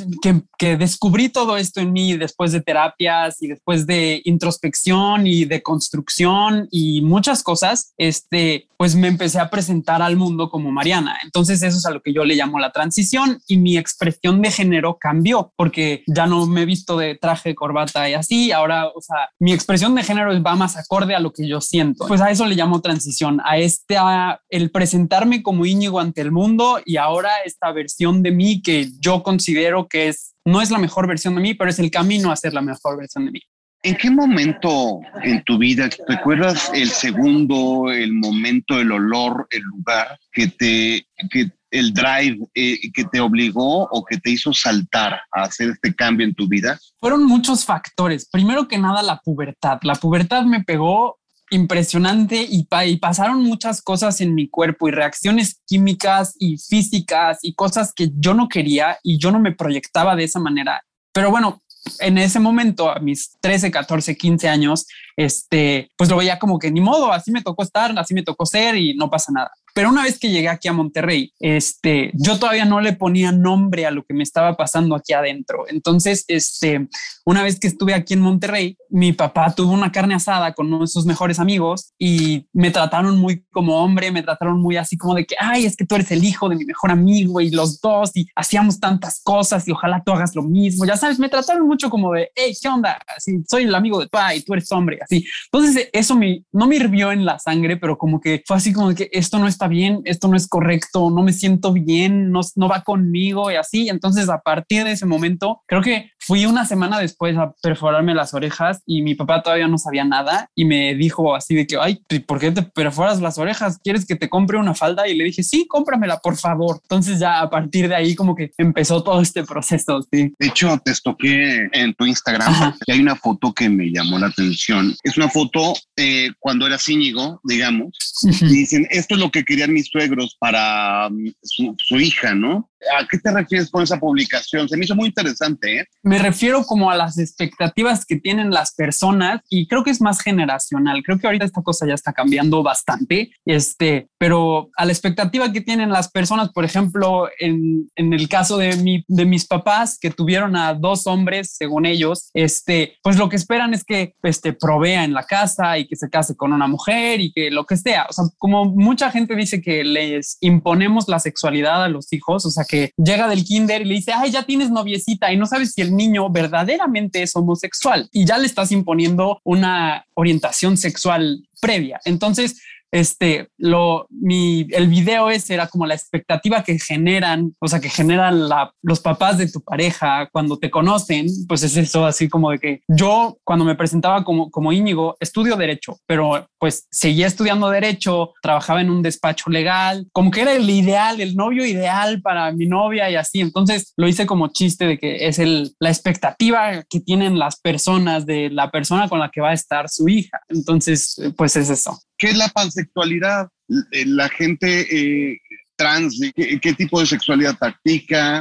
S13: que, descubrí todo esto en mí después de terapias y después de introspección y de construcción y muchas cosas, este, pues me empecé a presentar al mundo como Mariana. Entonces eso es a lo que yo le llamo la transición y mi expresión de género cambió porque ya no me he visto de traje, corbata y así. Ahora, o sea, mi expresión de género va más acorde a lo que yo siento. Pues a eso le llamo transición, a este, a el presentarme como Íñigo ante el mundo y ahora esta versión de mí que yo considero que es, no es la mejor versión de mí, pero es el camino a ser la mejor versión de mí.
S9: ¿En qué momento en tu vida recuerdas el segundo, el momento, el olor, el lugar que te, que el drive eh, que te obligó o que te hizo saltar a hacer este cambio en tu vida?
S13: Fueron muchos factores. Primero que nada, la pubertad. La pubertad me pegó impresionante y, pasaron muchas cosas en mi cuerpo y reacciones químicas y físicas y cosas que yo no quería y yo no me proyectaba de esa manera. Pero bueno, en ese momento, a mis 13, 14, 15 años, este, pues lo veía como que ni modo, así me tocó estar, así me tocó ser y no pasa nada. Pero una vez que llegué aquí a Monterrey, este, yo todavía no le ponía nombre a lo que me estaba pasando aquí adentro. Entonces, este, una vez que estuve aquí en Monterrey, mi papá tuvo una carne asada con uno de sus mejores amigos y me trataron muy como hombre, me trataron muy así como de que, ay, es que tú eres el hijo de mi mejor amigo y los dos y hacíamos tantas cosas y ojalá tú hagas lo mismo. Ya sabes, me trataron mucho como de, hey, ¿qué onda? Así, soy el amigo de tu y tú eres hombre, así. Entonces, eso me, no me hirvió en la sangre, pero como que fue así como de que esto no está bien, esto no es correcto, no me siento bien, no, no va conmigo y así. Entonces, a partir de ese momento, creo que fui una semana después a perforarme las orejas y mi papá todavía no sabía nada y me dijo así de que, ay, ¿por qué te perforas las orejas? ¿Quieres que te compre una falda? Y le dije, sí, cómpramela, por favor. Entonces ya a partir de ahí como que empezó todo este proceso. Sí.
S9: De hecho, te estoqué en tu Instagram y hay una foto que me llamó la atención. Es una foto eh, cuando era Íñigo, digamos, y dicen, esto es lo que querían mis suegros para mm, su, hija, ¿no? ¿A qué te refieres con esa publicación? Se me hizo muy interesante. ¿eh?
S13: Me refiero como a las expectativas que tienen las personas y creo que es más generacional. Creo que ahorita esta cosa ya está cambiando bastante, este, pero a la expectativa que tienen las personas, por ejemplo, en, en el caso de, mi, de mis papás que tuvieron a dos hombres, según ellos, este, pues lo que esperan es que este, provea en la casa y que se case con una mujer y que lo que sea. O sea, como mucha gente dice que les imponemos la sexualidad a los hijos, o sea, que llega del kinder y le dice, ay, ya tienes noviecita y no sabes si el niño verdaderamente es homosexual y ya le estás imponiendo una orientación sexual previa. Entonces, este, lo, mi, el video ese era como la expectativa que generan, o sea, que generan la, los papás de tu pareja cuando te conocen, pues es eso, así como de que yo cuando me presentaba como, como Íñigo, estudio derecho, pero pues seguía estudiando derecho, trabajaba en un despacho legal, como que era el ideal, el novio ideal para mi novia y así, entonces lo hice como chiste de que es el, la expectativa que tienen las personas de la persona con la que va a estar su hija, entonces pues es eso.
S9: ¿Qué es la pansexualidad? Eh, la gente eh, trans, ¿qué, ¿qué, tipo de sexualidad practica?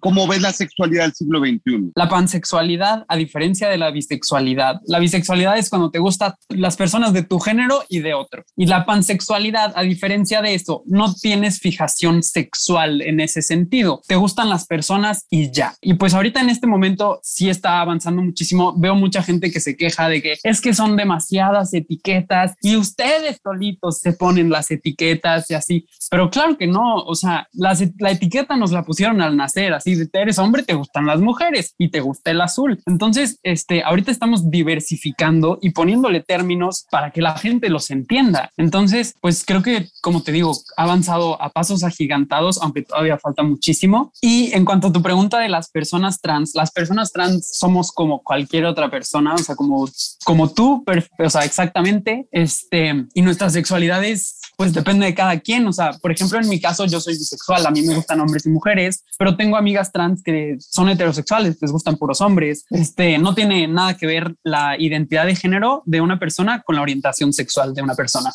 S9: ¿Cómo ves la sexualidad del siglo XXI?
S13: La pansexualidad, a diferencia de la bisexualidad, la bisexualidad es cuando te gustan las personas de tu género y de otro. Y la pansexualidad, a diferencia de eso, no tienes fijación sexual en ese sentido. Te gustan las personas y ya. Y pues ahorita en este momento sí está avanzando muchísimo. Veo mucha gente que se queja de que es que son demasiadas etiquetas y ustedes solitos se ponen las etiquetas y así. Pero claro que no. O sea, la etiqueta nos la pusieron al nacer nacer, así de eres hombre, te gustan las mujeres y te gusta el azul. Entonces, este, ahorita estamos diversificando y poniéndole términos para que la gente los entienda. Entonces, pues creo que, como te digo, ha avanzado a pasos agigantados, aunque todavía falta muchísimo. Y en cuanto a tu pregunta de las personas trans, las personas trans somos como cualquier otra persona, o sea, como, como tú, o sea, exactamente, este, y nuestras sexualidades pues depende de cada quien. O sea, por ejemplo, en mi caso yo soy bisexual, a mí me gustan hombres y mujeres, pero tengo amigas trans que son heterosexuales, les gustan puros hombres. Este no tiene nada que ver la identidad de género de una persona con la orientación sexual de una persona.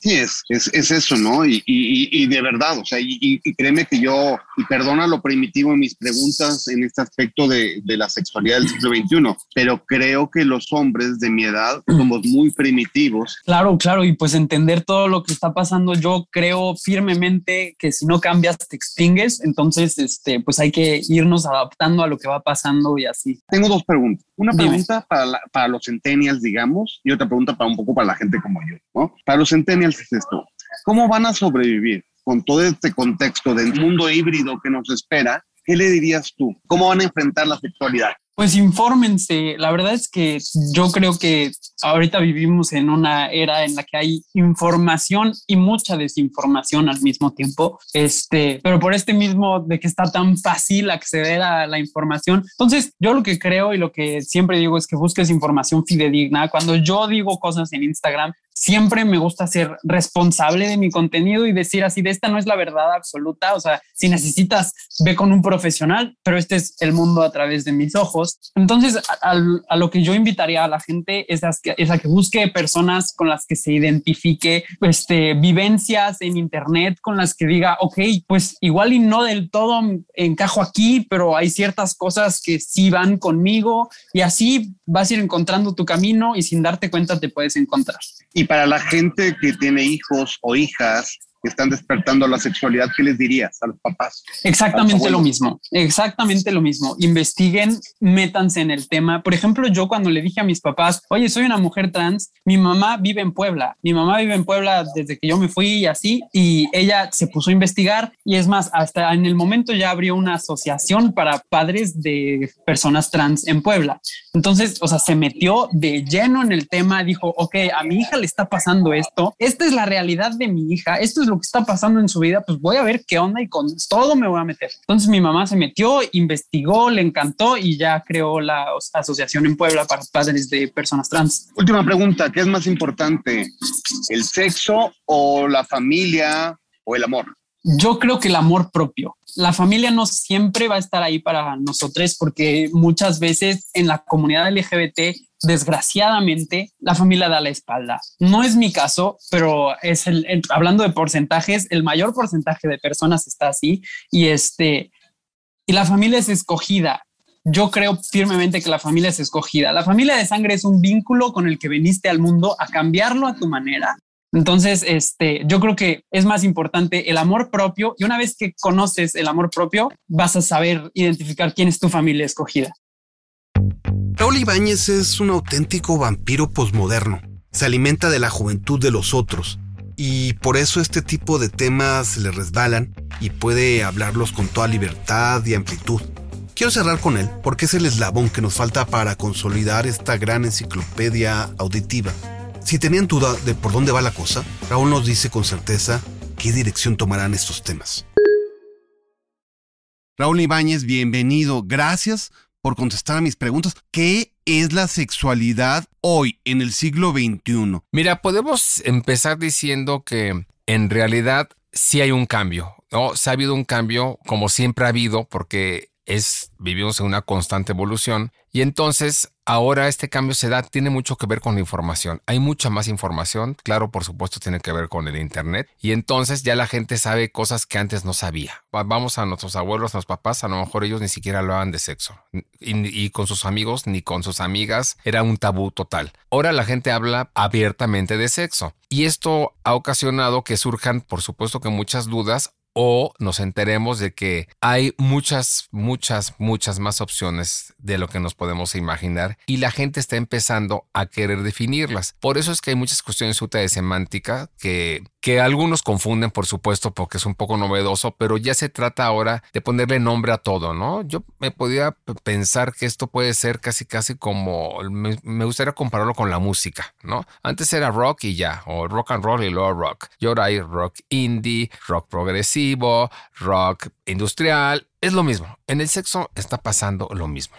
S9: Sí, es, es, es eso, ¿no? Y, y, y, de verdad, o sea, y, créeme que yo, y perdona lo primitivo en mis preguntas en este aspecto de, de, la sexualidad del siglo XXI, pero creo que los hombres de mi edad somos muy primitivos.
S13: Claro, claro, y pues entender todo lo que está pasando, yo creo firmemente que si no cambias te extingues, entonces, este, pues hay que irnos adaptando a lo que va pasando y así.
S9: Tengo dos preguntas. Una pregunta para, para los centennials, digamos, y otra pregunta para un poco para la gente como yo, ¿no? Para los centennials es esto. ¿Cómo van a sobrevivir con todo este contexto del mundo híbrido que nos espera? ¿Qué le dirías tú? ¿Cómo van a enfrentar la sexualidad?
S13: Pues infórmense. La verdad es que yo creo que ahorita vivimos en una era en la que hay información y mucha desinformación al mismo tiempo. Este, pero por este mismo de que está tan fácil acceder a la información. Entonces, yo lo que creo y lo que siempre digo es que busques información fidedigna. Cuando yo digo cosas en Instagram, siempre me gusta ser responsable de mi contenido y decir así, de esta no es la verdad absoluta, o sea, si necesitas, ve con un profesional, pero este es el mundo a través de mis ojos. Entonces, a, lo que yo invitaría a la gente es a, que, es a que busque personas con las que se identifique, este, vivencias en Internet con las que diga, ok, pues igual y no del todo encajo aquí, pero hay ciertas cosas que sí van conmigo y así vas a ir encontrando tu camino y sin darte cuenta te puedes encontrar.
S9: Y para la gente que tiene hijos o hijas que están despertando la sexualidad, ¿qué les dirías a los papás?
S13: Exactamente lo mismo, exactamente lo mismo. Investiguen, métanse en el tema. Por ejemplo, yo cuando le dije a mis papás, oye, soy una mujer trans, mi mamá vive en Puebla, mi mamá vive en Puebla desde que yo me fui y así, y ella se puso a investigar y es más, hasta en el momento ya abrió una asociación para padres de personas trans en Puebla. Entonces, o sea, se metió de lleno en el tema, dijo, ok, a mi hija le está pasando esto, esta es la realidad de mi hija, esto es lo que está pasando en su vida, pues voy a ver qué onda y con todo me voy a meter. Entonces mi mamá se metió, investigó, le encantó y ya creó la asociación en Puebla para padres de personas trans.
S9: Última pregunta, ¿qué es más importante? ¿El sexo o la familia o el amor?
S13: Yo creo que el amor propio. La familia no siempre va a estar ahí para nosotros porque muchas veces en la comunidad LGBT desgraciadamente, la familia da la espalda. No es mi caso, pero es el, hablando de porcentajes, el mayor porcentaje de personas está así y este, y la familia es escogida. Yo creo firmemente que la familia es escogida. La familia de sangre es un vínculo con el que viniste al mundo a cambiarlo a tu manera. Entonces, este, yo creo que es más importante el amor propio y una vez que conoces el amor propio, vas a saber identificar quién es tu familia escogida.
S5: Raúl Ibáñez es un auténtico vampiro posmoderno. Se alimenta de la juventud de los otros y por eso este tipo de temas le resbalan y puede hablarlos con toda libertad y amplitud. Quiero cerrar con él porque es el eslabón que nos falta para consolidar esta gran enciclopedia auditiva. Si tenían duda de por dónde va la cosa, Raúl nos dice con certeza qué dirección tomarán estos temas. Raúl Ibáñez, bienvenido. Gracias por contestar a mis preguntas. ¿Qué es la sexualidad hoy, en el siglo XXI?
S14: Mira, podemos empezar diciendo que en realidad sí hay un cambio. ¿no? Se ha habido un cambio, como siempre ha habido, porque es, vivimos en una constante evolución. Y entonces ahora este cambio se da, tiene mucho que ver con la información. Hay mucha más información, claro, por supuesto tiene que ver con el Internet. Y entonces ya la gente sabe cosas que antes no sabía. Vamos a nuestros abuelos, a los papás, a lo mejor ellos ni siquiera hablaban de sexo. Y con sus amigos ni con sus amigas era un tabú total. Ahora la gente habla abiertamente de sexo. Y esto ha ocasionado que surjan, por supuesto que muchas dudas o nos enteremos de que hay muchas, muchas, muchas más opciones de lo que nos podemos imaginar y la gente está empezando a querer definirlas. Por eso es que hay muchas cuestiones de semántica que, que algunos confunden, por supuesto, porque es un poco novedoso, pero ya se trata ahora de ponerle nombre a todo, ¿no? Yo me podía pensar que esto puede ser casi, casi como, me, me gustaría compararlo con la música, ¿no? Antes era rock y ya, o rock and roll y luego rock. Y ahora hay rock indie, rock progresivo, rock industrial, es lo mismo. En el sexo está pasando lo mismo.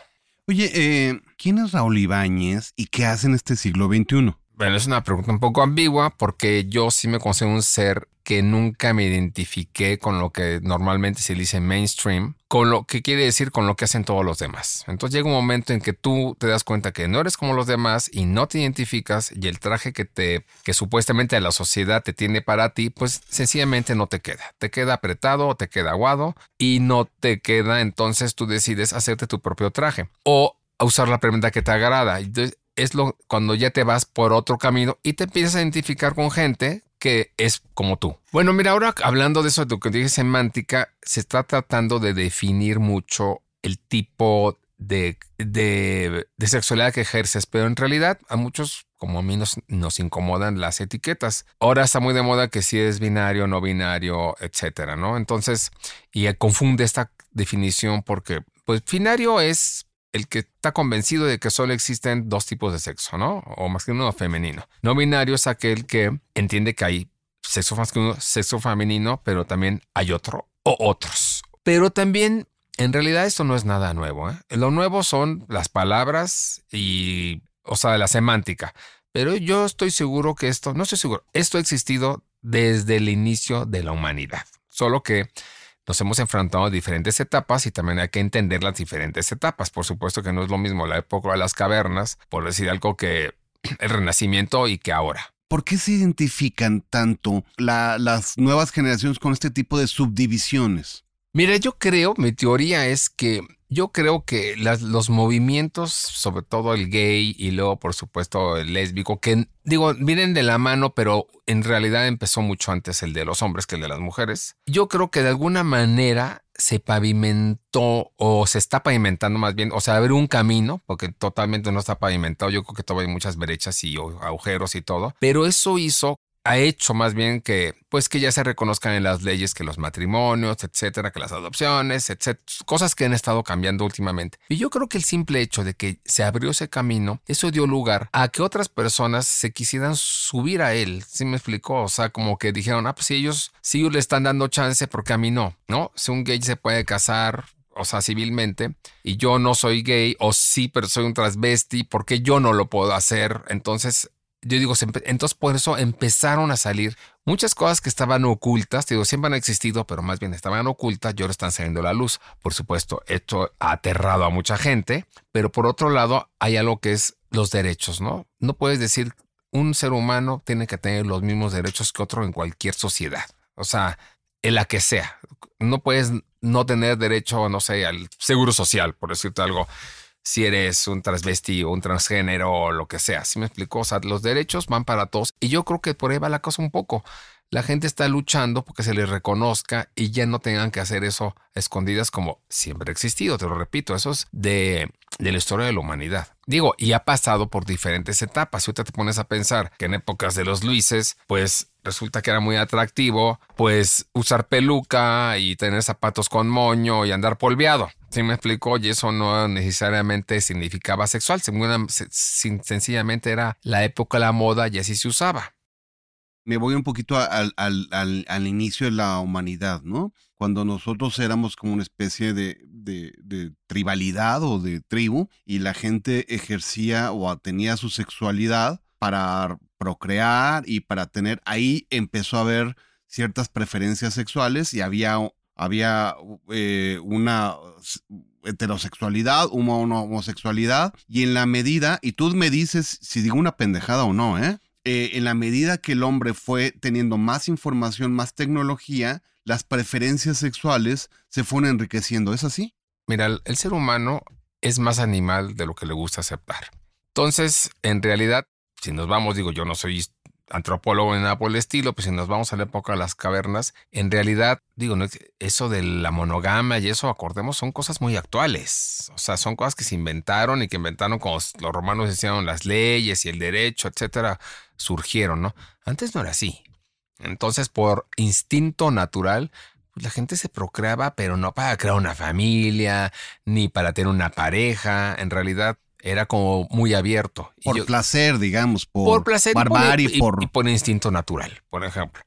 S11: Oye, eh, ¿quién es Raúl Ibáñez y qué hace en este siglo XXI?
S14: Bueno, es una pregunta un poco ambigua porque yo sí me considero un ser que nunca me identifiqué con lo que normalmente se dice mainstream, con lo que quiere decir con lo que hacen todos los demás. Entonces llega un momento en que tú te das cuenta que no eres como los demás y no te identificas y el traje que te que supuestamente la sociedad te tiene para ti, pues sencillamente no te queda. Te queda apretado te queda aguado y no te queda, entonces tú decides hacerte tu propio traje o usar la prenda que te agrada. Entonces, es lo cuando ya te vas por otro camino y te empiezas a identificar con gente que es como tú. Bueno, mira, ahora hablando de eso de lo que dije semántica, se está tratando de definir mucho el tipo de, de, sexualidad que ejerces, pero en realidad a muchos como a mí nos, nos, incomodan las etiquetas. Ahora está muy de moda que si es binario, no binario, etcétera, ¿no? Entonces, y confunde esta definición porque, pues, binario es el que está convencido de que solo existen dos tipos de sexo, ¿no? O masculino o femenino. No binario es aquel que entiende que hay sexo masculino, sexo femenino, pero también hay otro o otros. Pero también, en realidad, esto no es nada nuevo. ¿eh? Lo nuevo son las palabras y, o sea, la semántica. Pero yo estoy seguro que esto, no estoy seguro, esto ha existido desde el inicio de la humanidad. Solo que nos hemos enfrentado a diferentes etapas y también hay que entender las diferentes etapas. Por supuesto que no es lo mismo la época de las cavernas, por decir algo que el renacimiento y que ahora.
S11: ¿Por qué se identifican tanto las nuevas generaciones con este tipo de subdivisiones?
S14: Mira, yo creo, mi teoría es que yo creo que los movimientos, sobre todo el gay y luego por supuesto el lésbico, que digo, vienen de la mano, pero en realidad empezó mucho antes el de los hombres que el de las mujeres. Yo creo que de alguna manera se pavimentó o se está pavimentando más bien, o sea, haber un camino, porque totalmente no está pavimentado, yo creo que todavía hay muchas brechas y agujeros y todo, pero eso hizo ha hecho más bien que, pues que ya se reconozcan en las leyes que los matrimonios, etcétera, que las adopciones, etcétera, cosas que han estado cambiando últimamente. Y yo creo que el simple hecho de que se abrió ese camino, eso dio lugar a que otras personas se quisieran subir a él. ¿Sí me explicó? O sea, como que dijeron, ah, pues si ellos, si le están dando chance, porque a mí no? ¿No? Si un gay se puede casar, o sea, civilmente, y yo no soy gay, o sí, pero soy un transvesti, porque yo no lo puedo hacer? Entonces, yo digo, entonces por eso empezaron a salir muchas cosas que estaban ocultas, digo, siempre han existido, pero más bien estaban ocultas y ahora están saliendo a la luz. Por supuesto, esto ha aterrado a mucha gente, pero por otro lado hay algo que es los derechos, ¿no? No puedes decir un ser humano tiene que tener los mismos derechos que otro en cualquier sociedad, o sea, en la que sea. No puedes no tener derecho, no sé, al seguro social, por decirte algo si eres un transvesti un transgénero o lo que sea. ¿Sí me explico? O sea, los derechos van para todos. Y yo creo que por ahí va la cosa un poco. La gente está luchando porque se les reconozca y ya no tengan que hacer eso escondidas como siempre ha existido. Te lo repito, eso es de, de la historia de la humanidad. Digo, y ha pasado por diferentes etapas. Si ahorita te pones a pensar que en épocas de los Luises, pues resulta que era muy atractivo, pues usar peluca y tener zapatos con moño y andar polveado. Sí me explico, y eso no necesariamente significaba sexual, sencillamente era la época de la moda y así se usaba.
S11: Me voy un poquito al, al, al, inicio de la humanidad, ¿no? Cuando nosotros éramos como una especie de, de, tribalidad o de tribu y la gente ejercía o tenía su sexualidad para procrear y para tener, ahí empezó a haber ciertas preferencias sexuales y había había eh, una heterosexualidad, una, homosexualidad, y en la medida, y tú me dices si digo una pendejada o no, ¿eh? ¿eh? en la medida que el hombre fue teniendo más información, más tecnología, las preferencias sexuales se fueron enriqueciendo, ¿es así?
S14: Mira, el ser humano es más animal de lo que le gusta aceptar. Entonces, en realidad, si nos vamos, digo, yo no soy antropólogo ni nada por el estilo, pues si nos vamos a la época de las cavernas, en realidad, digo, no, eso de la monogamia y eso, acordemos, son cosas muy actuales. O sea, son cosas que se inventaron y que inventaron como los romanos hicieron las leyes y el derecho, etcétera, surgieron, ¿no? Antes no era así. Entonces, por instinto natural, pues la gente se procreaba, pero no para crear una familia, ni para tener una pareja. En realidad, era como muy abierto.
S5: Por placer, digamos, por,
S14: placer
S5: barbarie,
S14: y por, y por instinto natural, por ejemplo.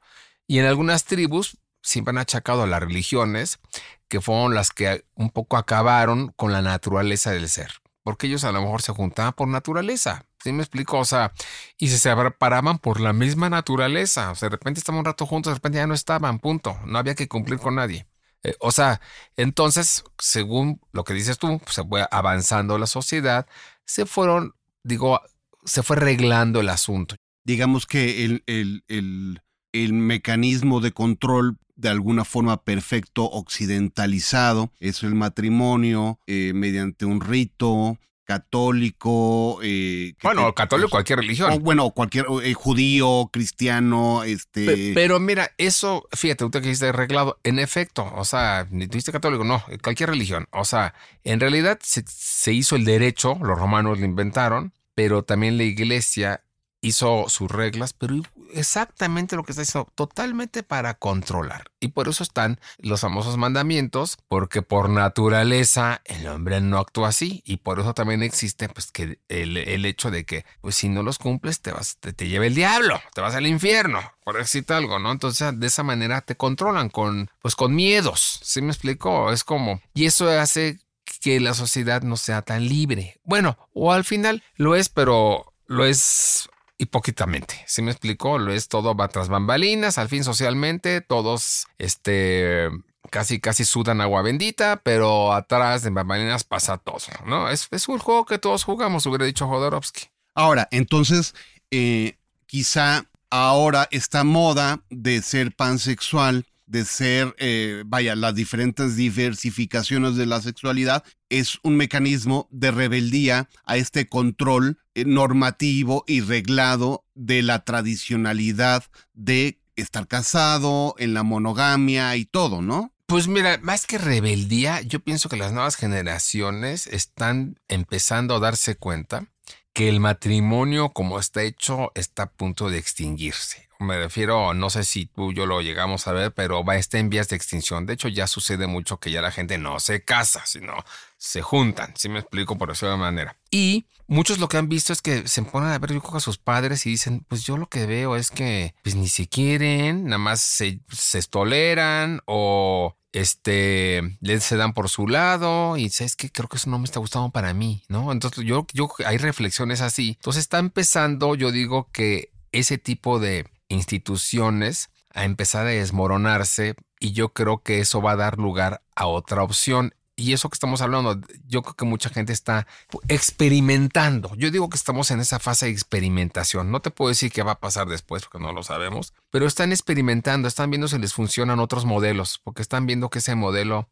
S14: Y en algunas tribus siempre han achacado a las religiones que fueron las que un poco acabaron con la naturaleza del ser. Porque ellos a lo mejor se juntaban por naturaleza. ¿Sí me explico? O sea, y se separaban por la misma naturaleza. O sea, de repente estaban un rato juntos, de repente ya no estaban, punto. No había que cumplir con nadie. Eh, o sea, entonces, según lo que dices tú, se fue avanzando la sociedad, se fueron, digo, se fue arreglando el asunto.
S5: Digamos que el, el, el, el mecanismo de control de alguna forma perfecto occidentalizado es el matrimonio eh, mediante un rito católico. Eh,
S14: bueno, católico, cualquier religión.
S5: bueno, cualquier eh, judío, cristiano, este.
S14: Pero, mira, eso, fíjate, usted que dijiste arreglado, en efecto, o sea, ni tuviste católico, no, cualquier religión. O sea, en realidad se, se hizo el derecho, los romanos lo inventaron, pero también la iglesia hizo sus reglas, pero exactamente lo que está diciendo, totalmente para controlar. Y por eso están los famosos mandamientos, porque por naturaleza el hombre no actúa así. Y por eso también existe pues, que el, hecho de que pues, si no los cumples te, vas, te, te lleva el diablo, te vas al infierno, por decir algo, ¿no? Entonces de esa manera te controlan con, pues, con miedos. ¿Sí me explico? Es como, y eso hace que la sociedad no sea tan libre. Bueno, o al final lo es, pero lo es hipócritamente. ¿Sí me explicó? Lo es todo va tras bambalinas, al fin socialmente, todos este casi casi sudan agua bendita, pero atrás de bambalinas pasa todo, ¿no? Es, es un juego que todos jugamos, hubiera dicho Jodorowsky.
S5: Ahora, entonces, eh, quizá ahora esta moda de ser pansexual de ser, eh, vaya, las diferentes diversificaciones de la sexualidad, es un mecanismo de rebeldía a este control eh, normativo y reglado de la tradicionalidad de estar casado, en la monogamia y todo, ¿no?
S14: Pues mira, más que rebeldía, yo pienso que las nuevas generaciones están empezando a darse cuenta que el matrimonio como está hecho está a punto de extinguirse. Me refiero, no sé si tú y yo lo llegamos a ver, pero va está en vías de extinción. De hecho, ya sucede mucho que ya la gente no se casa, sino se juntan. Si me explico por esa manera. Y muchos lo que han visto es que se ponen a ver yo a sus padres y dicen, pues yo lo que veo es que pues ni se quieren, nada más se, se toleran o este, se dan por su lado y sabes que creo que eso no me está gustando para mí, ¿no? Entonces yo, yo, hay reflexiones así. Entonces está empezando, yo digo que ese tipo de instituciones a empezar a desmoronarse y yo creo que eso va a dar lugar a otra opción y eso que estamos hablando, yo creo que mucha gente está experimentando. Yo digo que estamos en esa fase de experimentación. No te puedo decir qué va a pasar después porque no lo sabemos, pero están experimentando, están viendo si les funcionan otros modelos, porque están viendo que ese modelo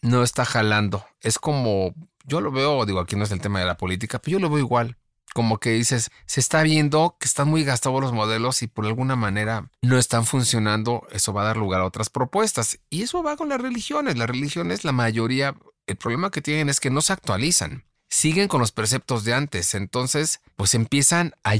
S14: no está jalando. Es como, yo lo veo, digo, aquí no es el tema de la política, pero yo lo veo igual como que dices, se está viendo que están muy gastados los modelos y por alguna manera no están funcionando, eso va a dar lugar a otras propuestas. Y eso va con las religiones. Las religiones, la mayoría, el problema que tienen es que no se actualizan. Siguen con los preceptos de antes. Entonces, pues empiezan a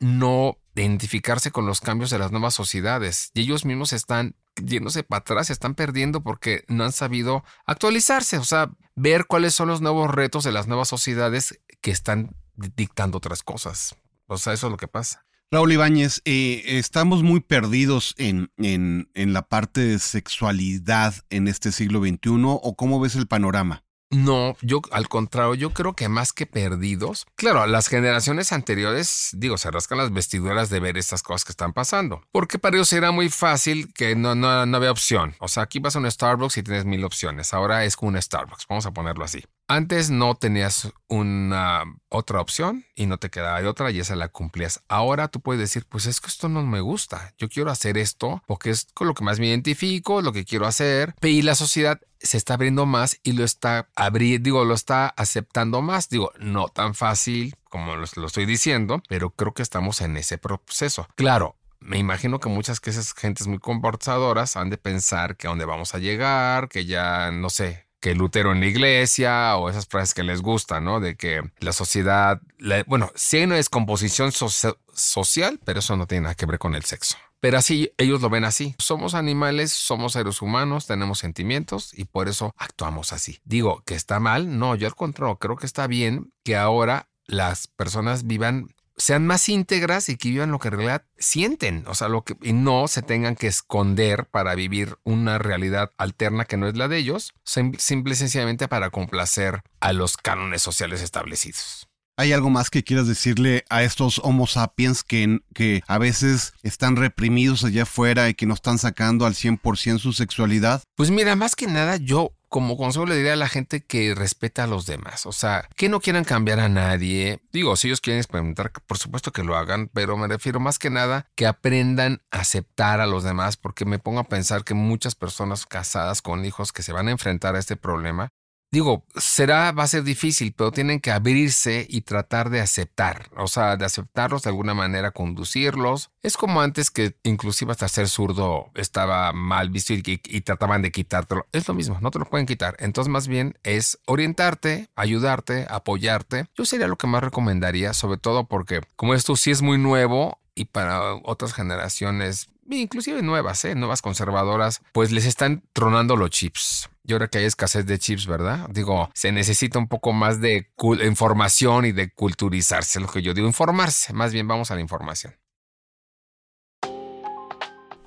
S14: no identificarse con los cambios de las nuevas sociedades. Y ellos mismos están yéndose para atrás, se están perdiendo porque no han sabido actualizarse, o sea, ver cuáles son los nuevos retos de las nuevas sociedades que están dictando otras cosas. O sea, eso es lo que pasa.
S5: Raúl Ibáñez, eh, estamos muy perdidos en, en, en la parte de sexualidad en este siglo XXI o cómo ves el panorama?
S14: No, yo al contrario, yo creo que más que perdidos, claro, las generaciones anteriores, digo, se rascan las vestiduras de ver estas cosas que están pasando, porque para ellos era muy fácil que no, no, no había opción. O sea, aquí vas a un Starbucks y tienes mil opciones, ahora es como un Starbucks, vamos a ponerlo así. Antes no tenías una otra opción y no te quedaba de otra y esa la cumplías. Ahora tú puedes decir, pues es que esto no me gusta. Yo quiero hacer esto porque es con lo que más me identifico, lo que quiero hacer. Y la sociedad se está abriendo más y lo está abriendo, digo, lo está aceptando más. Digo, no tan fácil como lo, lo estoy diciendo, pero creo que estamos en ese proceso. Claro, me imagino que muchas que esas gentes muy comportadoras han de pensar que a dónde vamos a llegar, que ya, no sé, que Lutero en la iglesia o esas frases que les gustan, ¿no? De que la sociedad, bueno, sí hay una descomposición social, pero eso no tiene nada que ver con el sexo. Pero así, ellos lo ven así. Somos animales, somos seres humanos, tenemos sentimientos y por eso actuamos así. Digo que está mal, no, yo al contrario, creo que está bien que ahora las personas vivan sean más íntegras y que vivan lo que en realidad sienten, o sea, lo que y no se tengan que esconder para vivir una realidad alterna que no es la de ellos, simple y sencillamente para complacer a los cánones sociales establecidos.
S11: ¿Hay algo más que quieras decirle a estos Homo sapiens que, que a veces están reprimidos allá afuera y que no están sacando al 100% su sexualidad?
S14: Pues mira, más que nada yo como consejo le diría a la gente que respeta a los demás. O sea, que no quieran cambiar a nadie. Digo, si ellos quieren experimentar, por supuesto que lo hagan, pero me refiero más que nada que aprendan a aceptar a los demás, porque me pongo a pensar que muchas personas casadas con hijos que se van a enfrentar a este problema digo, será, va a ser difícil, pero tienen que abrirse y tratar de aceptar, o sea, de aceptarlos de alguna manera, conducirlos. Es como antes que inclusive hasta ser zurdo estaba mal visto y, y, trataban de quitártelo. Es lo mismo, no te lo pueden quitar. Entonces más bien es orientarte, ayudarte, apoyarte. Yo sería lo que más recomendaría, sobre todo porque como esto sí es muy nuevo, y para otras generaciones, inclusive nuevas, ¿eh? nuevas conservadoras, pues les están tronando los chips. Y ahora que hay escasez de chips, ¿verdad? Digo, se necesita un poco más de información y de culturizarse, lo que yo digo, informarse. Más bien vamos a la información.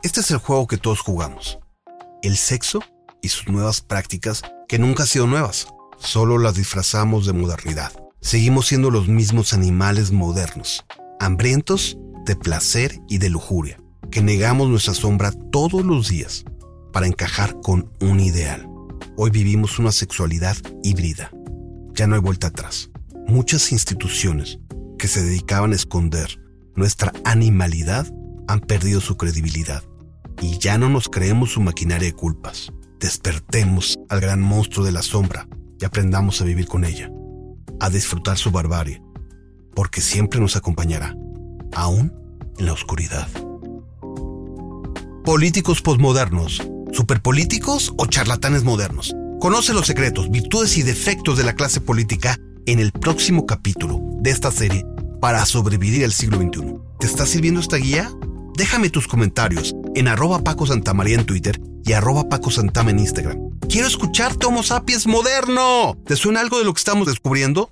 S5: Este es el juego que todos jugamos. El sexo y sus nuevas prácticas que nunca han sido nuevas. Solo las disfrazamos de modernidad. Seguimos siendo los mismos animales modernos, hambrientos de placer y de lujuria, que negamos nuestra sombra todos los días para encajar con un ideal. Hoy vivimos una sexualidad híbrida. Ya no hay vuelta atrás. Muchas instituciones que se dedicaban a esconder nuestra animalidad han perdido su credibilidad y ya no nos creemos su maquinaria de culpas. Despertemos al gran monstruo de la sombra y aprendamos a vivir con ella, a disfrutar su barbarie, porque siempre nos acompañará, aún en la oscuridad. Políticos posmodernos superpolíticos o charlatanes modernos. Conoce los secretos, virtudes y defectos de la clase política en el próximo capítulo de esta serie para sobrevivir el siglo XXI. ¿Te está sirviendo esta guía? Déjame tus comentarios en arroba Paco Santamaría en Twitter y arroba Paco en Instagram. Quiero escucharte, Homo sapiens moderno. ¿Te suena algo de lo que estamos descubriendo?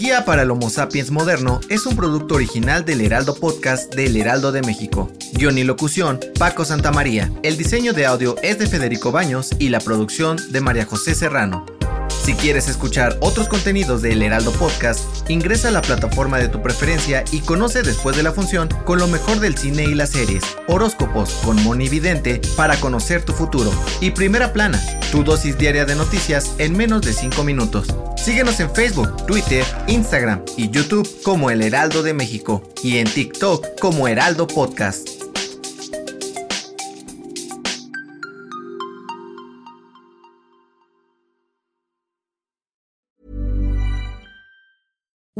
S6: Guía para el Homo sapiens moderno es un producto original del Heraldo Podcast del Heraldo de México. Guión y locución, Paco Santamaría. El diseño de audio es de Federico Baños y la producción de María José Serrano. Si quieres escuchar otros contenidos de El Heraldo Podcast, ingresa a la plataforma de tu preferencia y conoce después de la función con lo mejor del cine y las series, horóscopos con Moni Vidente para conocer tu futuro y Primera Plana, tu dosis diaria de noticias en menos de 5 minutos. Síguenos en Facebook, Twitter, Instagram y YouTube como El Heraldo de México y en TikTok como Heraldo Podcast.